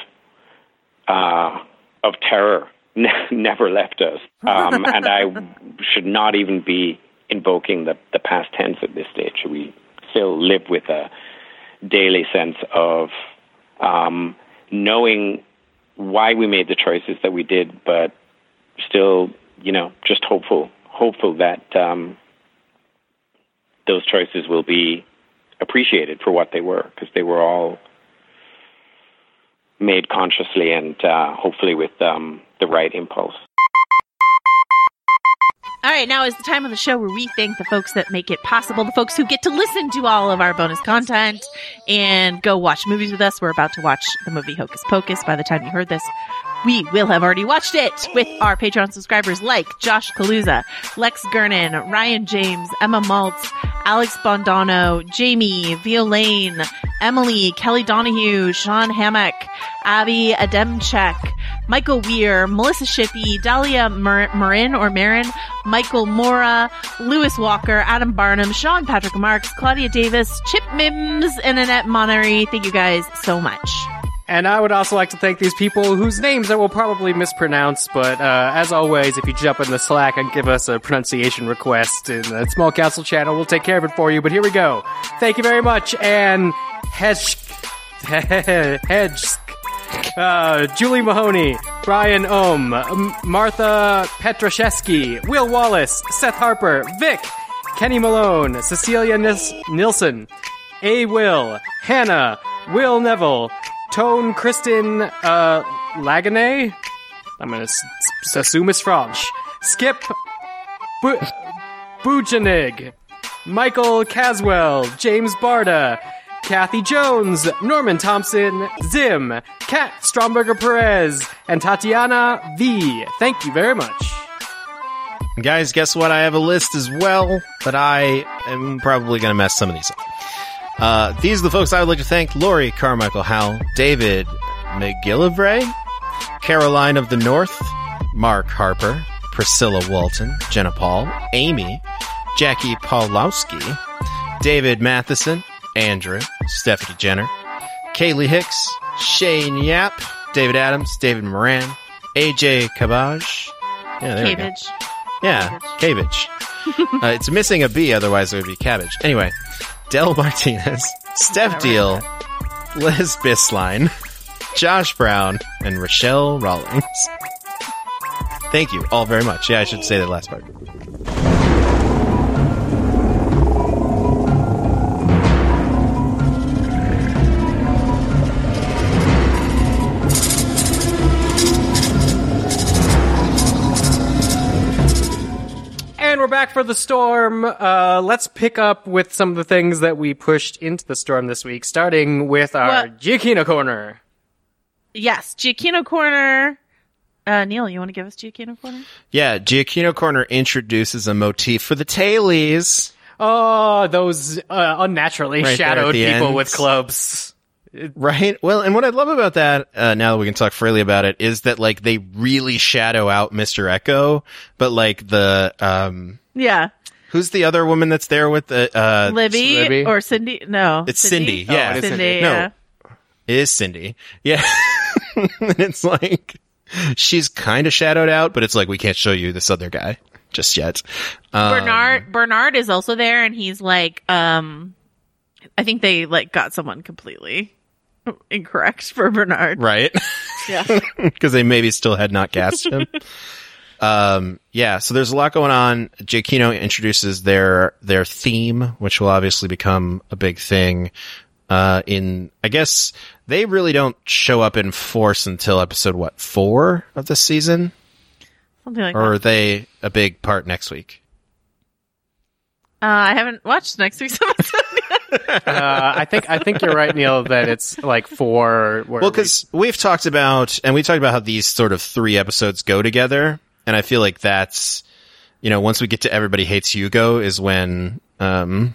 uh, of terror (laughs) ne- never left us, um, (laughs) and I should not even be invoking the, the past tense at this stage. We still live with a daily sense of um, knowing why we made the choices that we did, but still you know, just hopeful, hopeful that um, those choices will be appreciated for what they were, because they were all made consciously and uh, hopefully with um, the right impulse. All right, now is the time of the show where we thank the folks that make it possible, the folks who get to listen to all of our bonus content and go watch movies with us. We're about to watch the movie Hocus Pocus by the time you heard this we will have already watched it with our Patreon subscribers like Josh Kaluza, Lex Gernon, Ryan James, Emma Maltz, Alex Bondano, Jamie, Violaine, Emily, Kelly Donahue, Sean Hammack, Abby Ademchek, Michael Weir, Melissa Shippey, Dahlia Mar- Marin or Marin, Michael Mora, Lewis Walker, Adam Barnum, Sean Patrick Marks, Claudia Davis, Chip Mims, and Annette Monnery. Thank you guys so much. And I would also like to thank these people whose names I will probably mispronounce, but uh, as always, if you jump in the Slack and give us a pronunciation request in the Small Council channel, we'll take care of it for you. But here we go. Thank you very much, and Hedge, (laughs) Hedge, uh, Julie Mahoney, Brian Ohm, M- Martha Petroszewski, Will Wallace, Seth Harper, Vic, Kenny Malone, Cecilia Nis- Nilsson, A. Will, Hannah, Will Neville, Tone Kristen uh, Laganay. I'm gonna s- s- assume it's French. Skip Bu- Bujanig, Michael Caswell, James Barda, Kathy Jones, Norman Thompson, Zim, Kat Stromberger Perez, and Tatiana V. Thank you very much. Guys, guess what? I have a list as well, but I am probably going to mess some of these up. Uh, these are the folks I would like to thank Lori Carmichael Howell, David McGillivray, Caroline of the North, Mark Harper, Priscilla Walton, Jenna Paul, Amy, Jackie Paulowski, David Matheson, Andrew, Stephanie Jenner, Kaylee Hicks, Shane Yap, David Adams, David Moran, AJ Cabage. Yeah, there we go. Cabbage. Yeah, cabbage. (laughs) uh, it's missing a B, otherwise it would be cabbage. Anyway, Del Martinez, Steph Deal, Liz Bisline, Josh Brown, and Rochelle Rawlings. Thank you all very much. Yeah, I should say that last part. For the storm. Uh, let's pick up with some of the things that we pushed into the storm this week, starting with our What? Giacchino corner. Yes, Giacchino Corner. Uh, Neil, you want to give us Giacchino Corner? Yeah, Giacchino Corner introduces a motif for the tailies. Oh, those uh, unnaturally Right shadowed people end. with clubs. Right. Well, and what I love about that, uh, now that we can talk freely about it, is that like they really shadow out Mr. Eko, but like the, um, Yeah. who's the other woman that's there with the, uh, Libby, Libby? or Cindy? No. It's Cindy, yeah. it is Cindy, Cindy. No. yeah. it is Cindy. Yeah. and (laughs) it's like, she's kind of shadowed out, but it's like, we can't show you this other guy just yet. Um, Bernard Bernard is also there and he's like um I think they like got someone completely incorrect for Bernard. Right. Yeah. (laughs) because they maybe still had not cast him. (laughs) um, yeah, so there's a lot going on. Giacchino introduces their their theme, which will obviously become a big thing. Uh, in I guess they really don't show up in force until episode what four of the season, Something like or are that. they a big part next week? Uh, I haven't watched next week's (laughs) episode. Uh, I think I think you're right, Neil, that it's like four. Well, because we've talked about, and we talked about how these sort of three episodes go together, and I feel like that's, you know, once we get to Everybody Hates Hugo is when, um,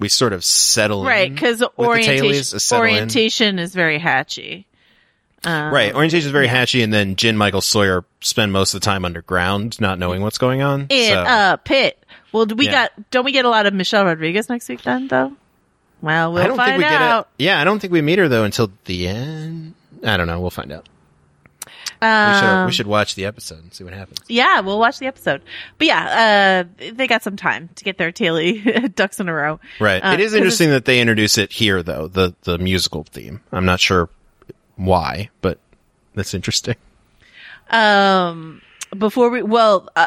we sort of settle right, because with the tailies, orientation uh, in. orientation is very hatchy. Um, Right, orientation is very hatchy, and then Jin Michael Sawyer spend most of the time underground, not knowing what's going on. In so, uh pit. Well, do we Yeah. got don't we get a lot of Michelle Rodriguez next week then though? Well, we'll I don't find think we out. get it. Yeah, I don't think we meet her though until the end. I don't know. We'll find out. We should Um, we should watch the episode and see what happens. Yeah, we'll watch the episode. But yeah, uh, they got some time to get their taily (laughs) ducks in a row. Right. Uh, it is 'cause interesting that they introduce it here, though the the musical theme. I'm not sure why, but that's interesting. Um, before we, well, uh,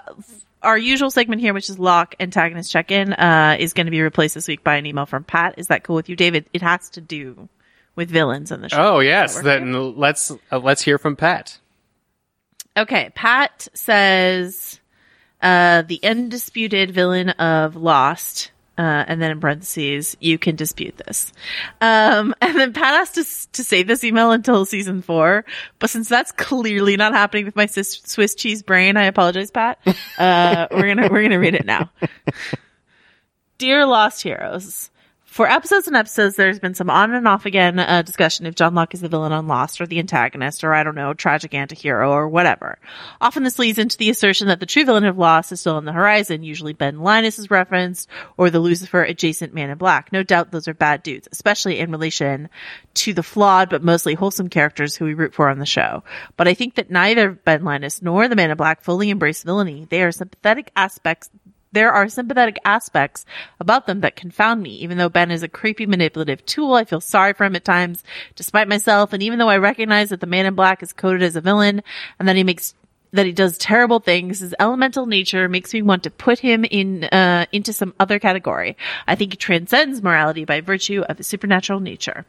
our usual segment here, which is Locke antagonist check in, uh, is going to be replaced this week by an email from Pat. Is that cool with you, David? It has to do with villains in the show. Oh yes, Does that work then let's uh, let's hear from Pat. Okay, Pat says uh, the undisputed villain of Lost, uh, and then in parentheses, you can dispute this. Um, (laughs) and then Pat has to to save this email until season four, but since that's clearly not happening with my Swiss cheese brain, I apologize, Pat. Uh, we're gonna we're gonna read it now. (laughs) Dear Lost Heroes. For episodes and episodes, there's been some on and off again uh, discussion if John Locke is the villain on Lost or the antagonist or I don't know, tragic antihero or whatever. Often this leads into the assertion that the true villain of Lost is still on the horizon. Usually Ben Linus is referenced or the Lucifer adjacent man in black. No doubt those are bad dudes, especially in relation to the flawed but mostly wholesome characters who we root for on the show. But I think that neither Ben Linus nor the man in black fully embrace villainy. They are sympathetic aspects there are sympathetic aspects about them that confound me. Even though Ben is a creepy manipulative tool, I feel sorry for him at times, despite myself. And even though I recognize that the man in black is coded as a villain and that he makes that he does terrible things, his elemental nature makes me want to put him in uh, into some other category. I think he transcends morality by virtue of his supernatural nature,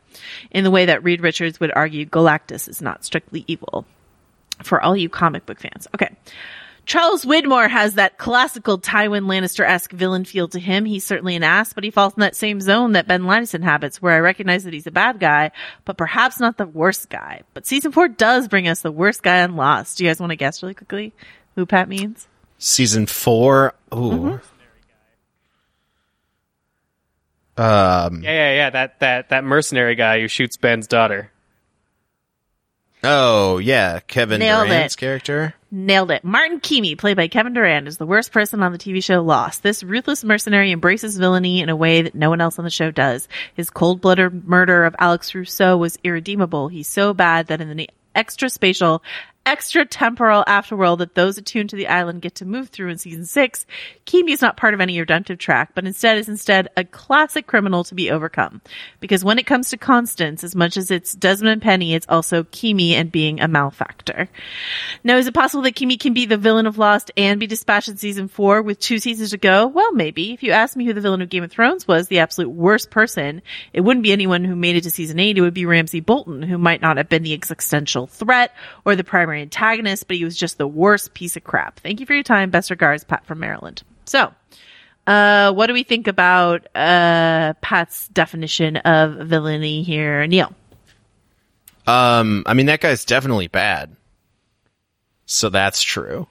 in the way that Reed Richards would argue Galactus is not strictly evil. For all you comic book fans, okay. Charles Widmore has that classical Tywin Lannister-esque villain feel to him. He's certainly an ass, but he falls in that same zone that Ben Linus inhabits, where I recognize that he's a bad guy, but perhaps not the worst guy. But season four does bring us the worst guy on Lost. Do you guys want to guess really quickly who Pat means? Season four. Ooh. Um. Yeah, yeah, yeah. That that that mercenary guy who shoots Ben's daughter. Oh yeah, Kevin Nailed Durand's it. character. Nailed it. Martin Keamy, played by Kevin Durand, is the worst person on the TV show Lost. This ruthless mercenary embraces villainy in a way that no one else on the show does. His cold-blooded murder of Alex Rousseau was irredeemable. He's so bad that in the extra spatial, extra temporal afterworld that those attuned to the island get to move through in season six, Keamy is not part of any redemptive track, but instead is instead a classic criminal to be overcome. Because when it comes to constants, as much as it's Desmond Penny, it's also Keamy and being a malefactor. Now, is it possible that Keamy can be the villain of Lost and be dispatched in season four with two seasons to go? Well, maybe. If you ask me who the villain of Game of Thrones was, the absolute worst person, it wouldn't be anyone who made it to season eight. It would be Ramsay Bolton, who might not have been the existential threat or the primary antagonist, but he was just the worst piece of crap. Thank you for your time. Best regards, Pat from Maryland. So, uh, what do we think about, uh, Pat's definition of villainy here? Neil. Um, I mean that guy's definitely bad. So that's true.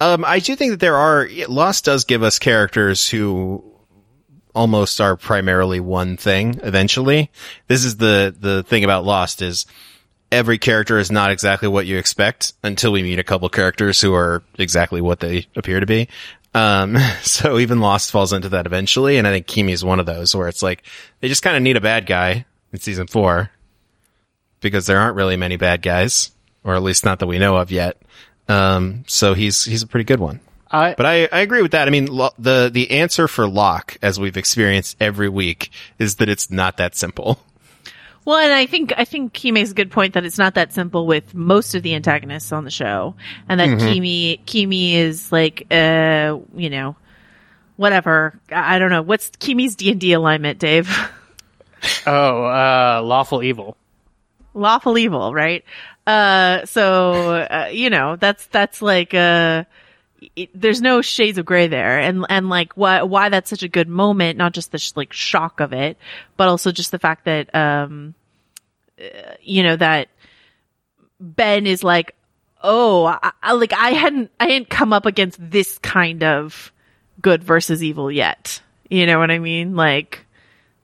Um, I do think that there are Lost does give us characters who almost are primarily one thing eventually. This is the the thing about Lost is every character is not exactly what you expect until we meet a couple characters who are exactly what they appear to be. Um, (laughs) so even Lost falls into that eventually, and I think Keamy is one of those where it's like they just kind of need a bad guy in season four because there aren't really many bad guys, or at least not that we know of yet. Um, so he's he's a pretty good one. I, But I, I agree with that. I mean, lo- the the answer for Locke, as we've experienced every week, is that it's not that simple. (laughs) Well, and I think I think he makes a good point that it's not that simple with most of the antagonists on the show, and that Mhm. Keamy Keamy is like, uh, you know, whatever. I I don't know what's Keamy's D and D alignment, Dave. (laughs) oh, uh, lawful evil. Lawful evil, right? Uh, so uh, you know that's that's like uh. It, there's no shades of gray there, and and like why why that's such a good moment, not just the sh- like shock of it, but also just the fact that um, uh, you know that Ben is like, oh, I, I, like I hadn't I hadn't come up against this kind of good versus evil yet. You know what I mean? Like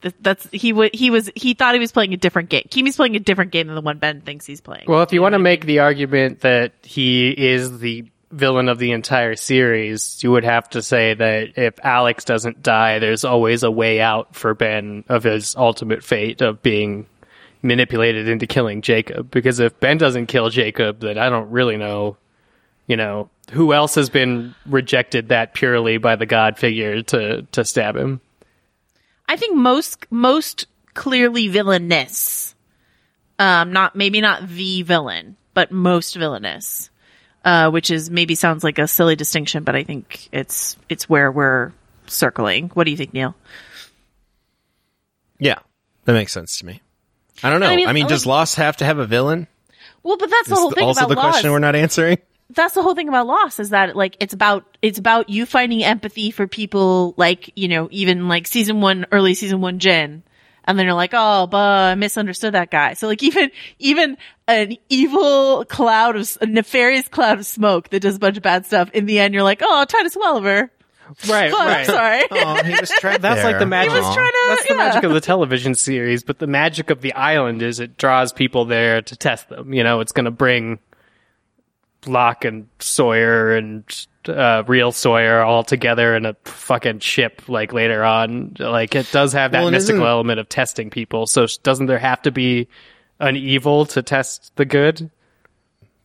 th- that's he w- he was he thought he was playing a different game. Keamy's playing a different game than the one Ben thinks he's playing. Well, if you want to make the argument that he is the villain of the entire series, you would have to say that if Alex doesn't die, there's always a way out for Ben of his ultimate fate of being manipulated into killing Jacob. Because if Ben doesn't kill Jacob, then I don't really know, you know, who else has been rejected that purely by the God figure to to stab him. I think most most clearly villainous. Um, not maybe not the villain, but most villainous. Uh, which is maybe sounds like a silly distinction, but I think it's it's where we're circling. What do you think, Neil? Yeah, that makes sense to me. I don't know. I I mean, mean, like- does Lost have to have a villain? Well, but that's the whole thing also about the question we're not answering. that's the whole thing about loss is that like it's about it's about you finding empathy for people like you know even like season one early season one Jin and then you're like oh but I misunderstood that guy so like (laughs) even even an evil cloud of a nefarious cloud of smoke that does a bunch of bad stuff in the end you're like oh Titus Welliver Right, Oh, I'm right. sorry. (laughs) Oh, he was trapped That's like the magic. He was trying to- that's the yeah. magic of the television series, but the magic of the island is it draws people there to test them. You know, it's going to bring Locke and Sawyer and uh, real Sawyer all together in a fucking ship. Like later on, like it does have that Well, mystical element of testing people. So doesn't there have to be an evil to test the good?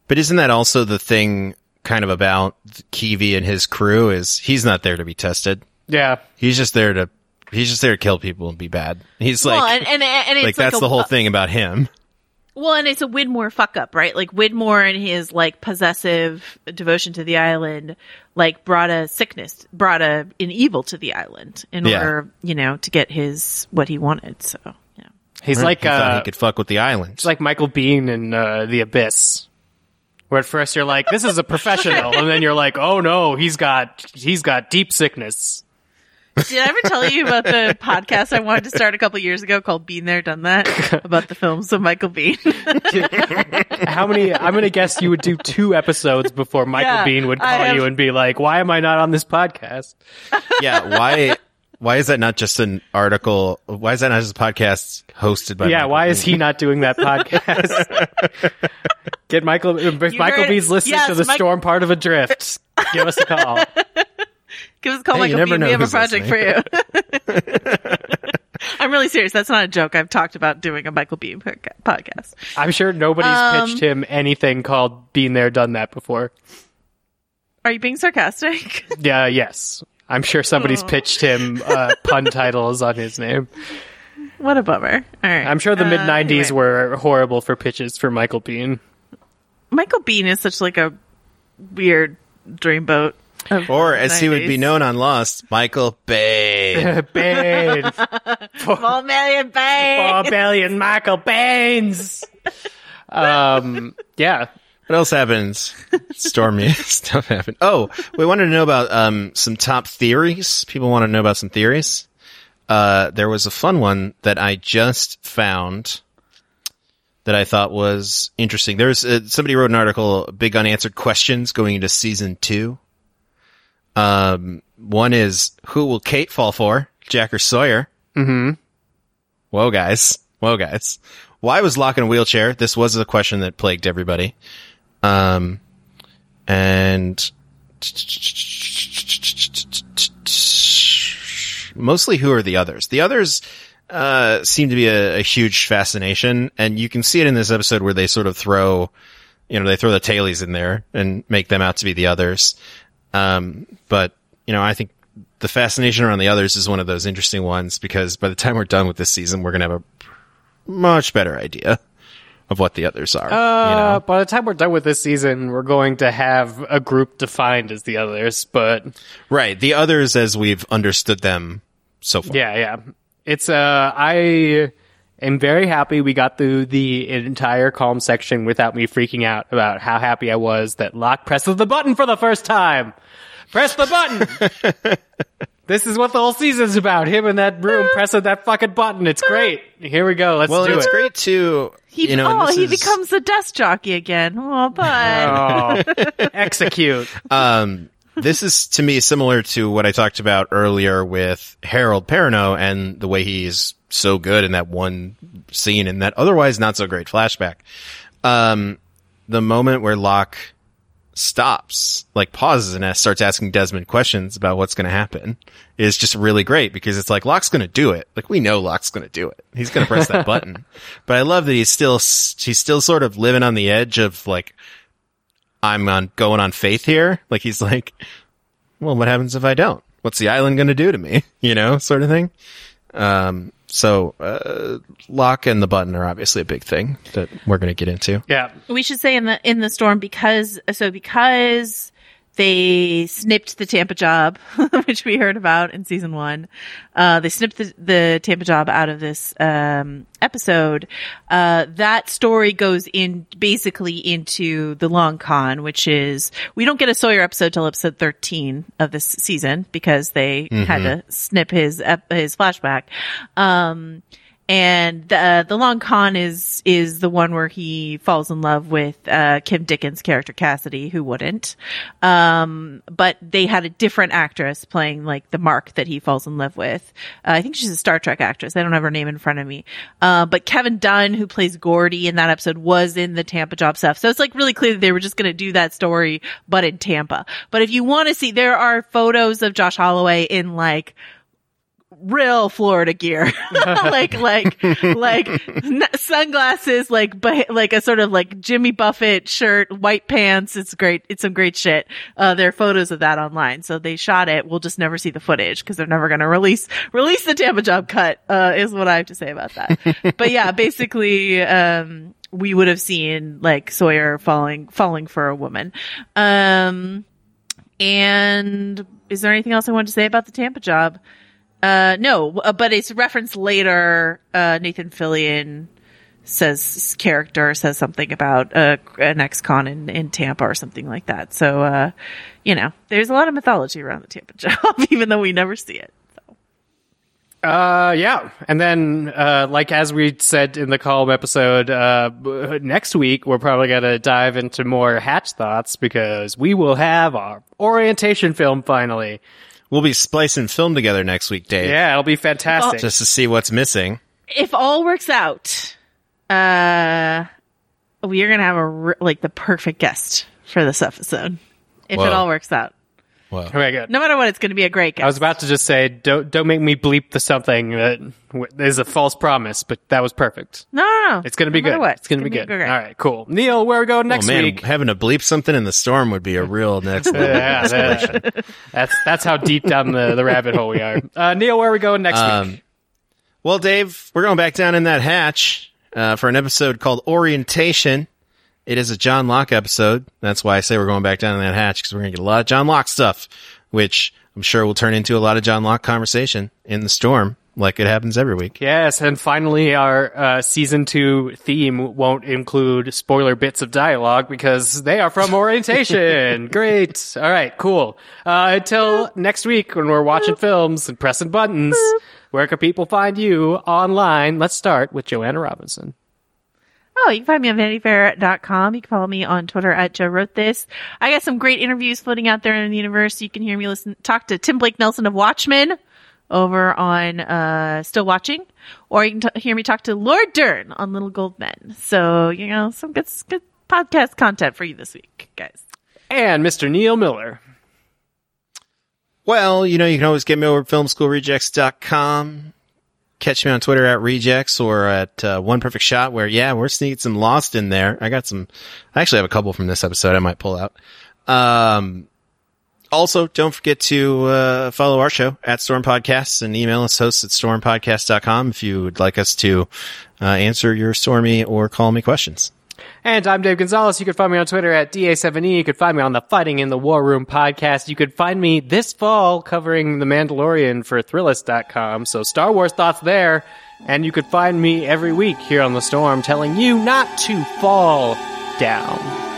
But isn't that also the thing kind of about Keamy and his crew is he's not there to be tested. Yeah, He's just there to he's just there to kill people and be bad. He's like well, and, and, and it's like that's a- the whole thing about him. Well, and it's a Widmore fuck up, right? Like Widmore and his like possessive devotion to the island, like brought a sickness, brought a an evil to the island in Yeah. order, you know, to get his what he wanted. So, yeah. he's like he uh, he could fuck with the island. It's like Michael Biehn in uh, The Abyss, where at first you're like, "This is a professional," and then you're like, "Oh no, he's got he's got deep sickness." Did I ever tell you about the podcast I wanted to start a couple years ago called "Been There, Done That" (laughs) about the films of Michael Biehn? (laughs) How many? I'm gonna guess you would do two episodes before Michael Yeah, Biehn would call have- you and be like, "Why am I not on this podcast?" yeah, why why is that not just an article? Why is that not just a podcast hosted by yeah, Michael why is he not doing that (laughs) podcast? Get Michael. If Michael heard- Biehn's listening yes, to the Mike- storm part of Adrift, give us a call. (laughs) Give us a call, Hey, Michael never Biehn. We have a who's project for you. (laughs) I'm really serious. That's not a joke. I've talked about doing a Michael Biehn podcast. I'm sure nobody's Um, pitched him anything called "Been There, Done That" before. Are you being sarcastic? Yeah, yes. I'm sure somebody's pitched him uh, (laughs) pun titles on his name. what a bummer. All right. I'm sure the Uh, mid 90s anyway. were horrible for pitches for Michael Biehn. Michael Biehn is such like a weird dreamboat. Or as he would be known on Lost, Michael Bay. Bane. Four million bang. Four billion Michael Baines. (laughs) Um, yeah. What else happens? Stormy (laughs) stuff happened. Oh, we wanted to know about um, some top theories. People want to know about some theories. Uh, there was a fun one that I just found that I thought was interesting. There's uh, somebody wrote an article, "Big Unanswered Questions Going into Season 2. Um, one is who will Kate fall for, Jack or Sawyer? Mm-hmm. Whoa, guys. Whoa, guys. Why was Locke in a wheelchair? This was a question that plagued everybody. Um, and mostly who are the others? The others, uh, seem to be a, a huge fascination and you can see it in this episode where they sort of throw, you know, they throw the tailies in there and make them out to be the others. Um, but, you know, I think the fascination around the others is one of those interesting ones because by the time we're done with this season, we're going to have a much better idea of what the others are. Uh, you know? by the time we're done with this season, we're going to have a group defined as the others, but Right. The others as we've understood them so far. yeah, yeah. It's, uh, I am very happy we got through the entire calm section without me freaking out about how happy I was that Locke presses the button for the first time. Press the button! (laughs) this is what the whole season's about. Him in that room (laughs) pressing that fucking button. It's great. Here we go. Let's Well, do it's it. great too. He, you know, oh, this he is- becomes a desk jockey again. (laughs) Oh, but (laughs) Oh, execute. um, this is to me similar to what I talked about earlier with Harold Perrineau and the way he's so good in that one scene in that otherwise not so great flashback. Um, the moment where Locke stops, like pauses and starts asking Desmond questions about what's going to happen is just really great because it's like Locke's going to do it. Like we know Locke's going to do it. He's going to press that (laughs) button. But I love that he's still, he's still sort of living on the edge of like, I'm on going on faith here. Like he's like, well, what happens if I don't? What's the island going to do to me? (laughs) You know, sort of thing. Um, so, uh, Locke and the button are obviously a big thing that we're going to get into. Yeah. we should say in the in the storm because so because they snipped the Tampa job, (laughs) which we heard about in season one. Uh, they snipped the, the Tampa job out of this um, episode. Uh, that story goes in basically into the long con, which is we don't get a Sawyer episode till episode thirteen of this season because they had to snip his his flashback. Um, and the uh, the long con is is the one where he falls in love with uh, Kim Dickens' character Cassidy, who wouldn't. Um, but they had a different actress playing like the Mark that he falls in love with. Uh, I think she's a Star Trek actress. I don't have her name in front of me. Uh, but Kevin Dunn, who plays Gordy in that episode, was in the Tampa job stuff. So it's like really clear that they were just going to do that story, but in Tampa. But if you want to see, there are photos of Josh Holloway in like real Florida gear, (laughs) (laughs) like like like sunglasses, like but like a sort of like Jimmy Buffett shirt, white pants. It's great. It's some great shit. Uh, there are photos of that online, so they shot it. We'll just never see the footage because they're never going to release release the Tampa Job cut. Uh, is what I have to say about that. (laughs) but yeah, basically, um, we would have seen like Sawyer falling falling for a woman. Um, and is there anything else I want to say about the Tampa Job? Uh, no, uh, but it's referenced later. Uh, Nathan Fillion says character says something about uh, an ex-con in, in Tampa or something like that. So, uh, you know, there's a lot of mythology around the Tampa (laughs) job, even though we never see it. Uh, yeah. And then, uh, like as we said in the calm episode, uh, next week we're probably gonna dive into more Hatch thoughts because we will have our orientation film finally. We'll be splicing film together next week, Dave. Yeah, it'll be fantastic. Just to see what's missing. If all works out, uh, we are gonna have a r- like the perfect guest for this episode. If Whoa. it all works out, Well, okay, good. no matter what, it's gonna be a great guest. I was about to just say, don't don't make me bleep the something that w- is a false promise, but that was perfect. No, no, no. It's gonna be No matter good. what, It's gonna, be good. great. All right, cool. Neil, where are we go next oh man, week? having to bleep something in the storm would be a real (laughs) next level Yeah, that- that's that's how deep down the, the rabbit hole we are. Uh, Neil, where are we going next Um, week? Well, Dave, we're going back down in that hatch uh, for an episode called Orientation. It is a John Locke episode. That's why I say we're going back down in that hatch because we're going to get a lot of John Locke stuff, which I'm sure will turn into a lot of John Locke conversation in the storm, like it happens every week. Yes, and finally, our uh, season two theme won't include spoiler bits of dialogue because they are from orientation. (laughs) Great. All right, cool. Uh, until next week when we're watching films and pressing buttons, where can people find you online? Let's start with Joanna Robinson. Oh, you can find me on vanityfair.com. You can follow me on Twitter at Jo Wrote This. I got some great interviews floating out there in the universe. You can hear me listen, talk to Tim Blake Nelson of Watchmen over on, uh, Still Watching, or you can t- hear me talk to Laura Dern on Little Gold Men. So, you know, some good, good podcast content for you this week, guys. And Mr. Neil Miller. Well, you know, you can always get me over at filmschoolrejects.com. Catch me on Twitter at rejects or at uh, one perfect shot where, yeah, we're sneaking some lost in there. I got some, I actually have a couple from this episode I might pull out. Um, also, don't forget to uh, follow our show at Storm Podcasts and email us hosts at stormpodcast.com if you would like us to uh, answer your stormy or call me questions. And I'm Dave Gonzalez. You can find me on Twitter at DA7E. You can find me on the Fighting in the War Room podcast. You could find me this fall covering The Mandalorian for Thrillist.com. So Star Wars thoughts there. And you could find me every week here on The Storm telling you not to fall down.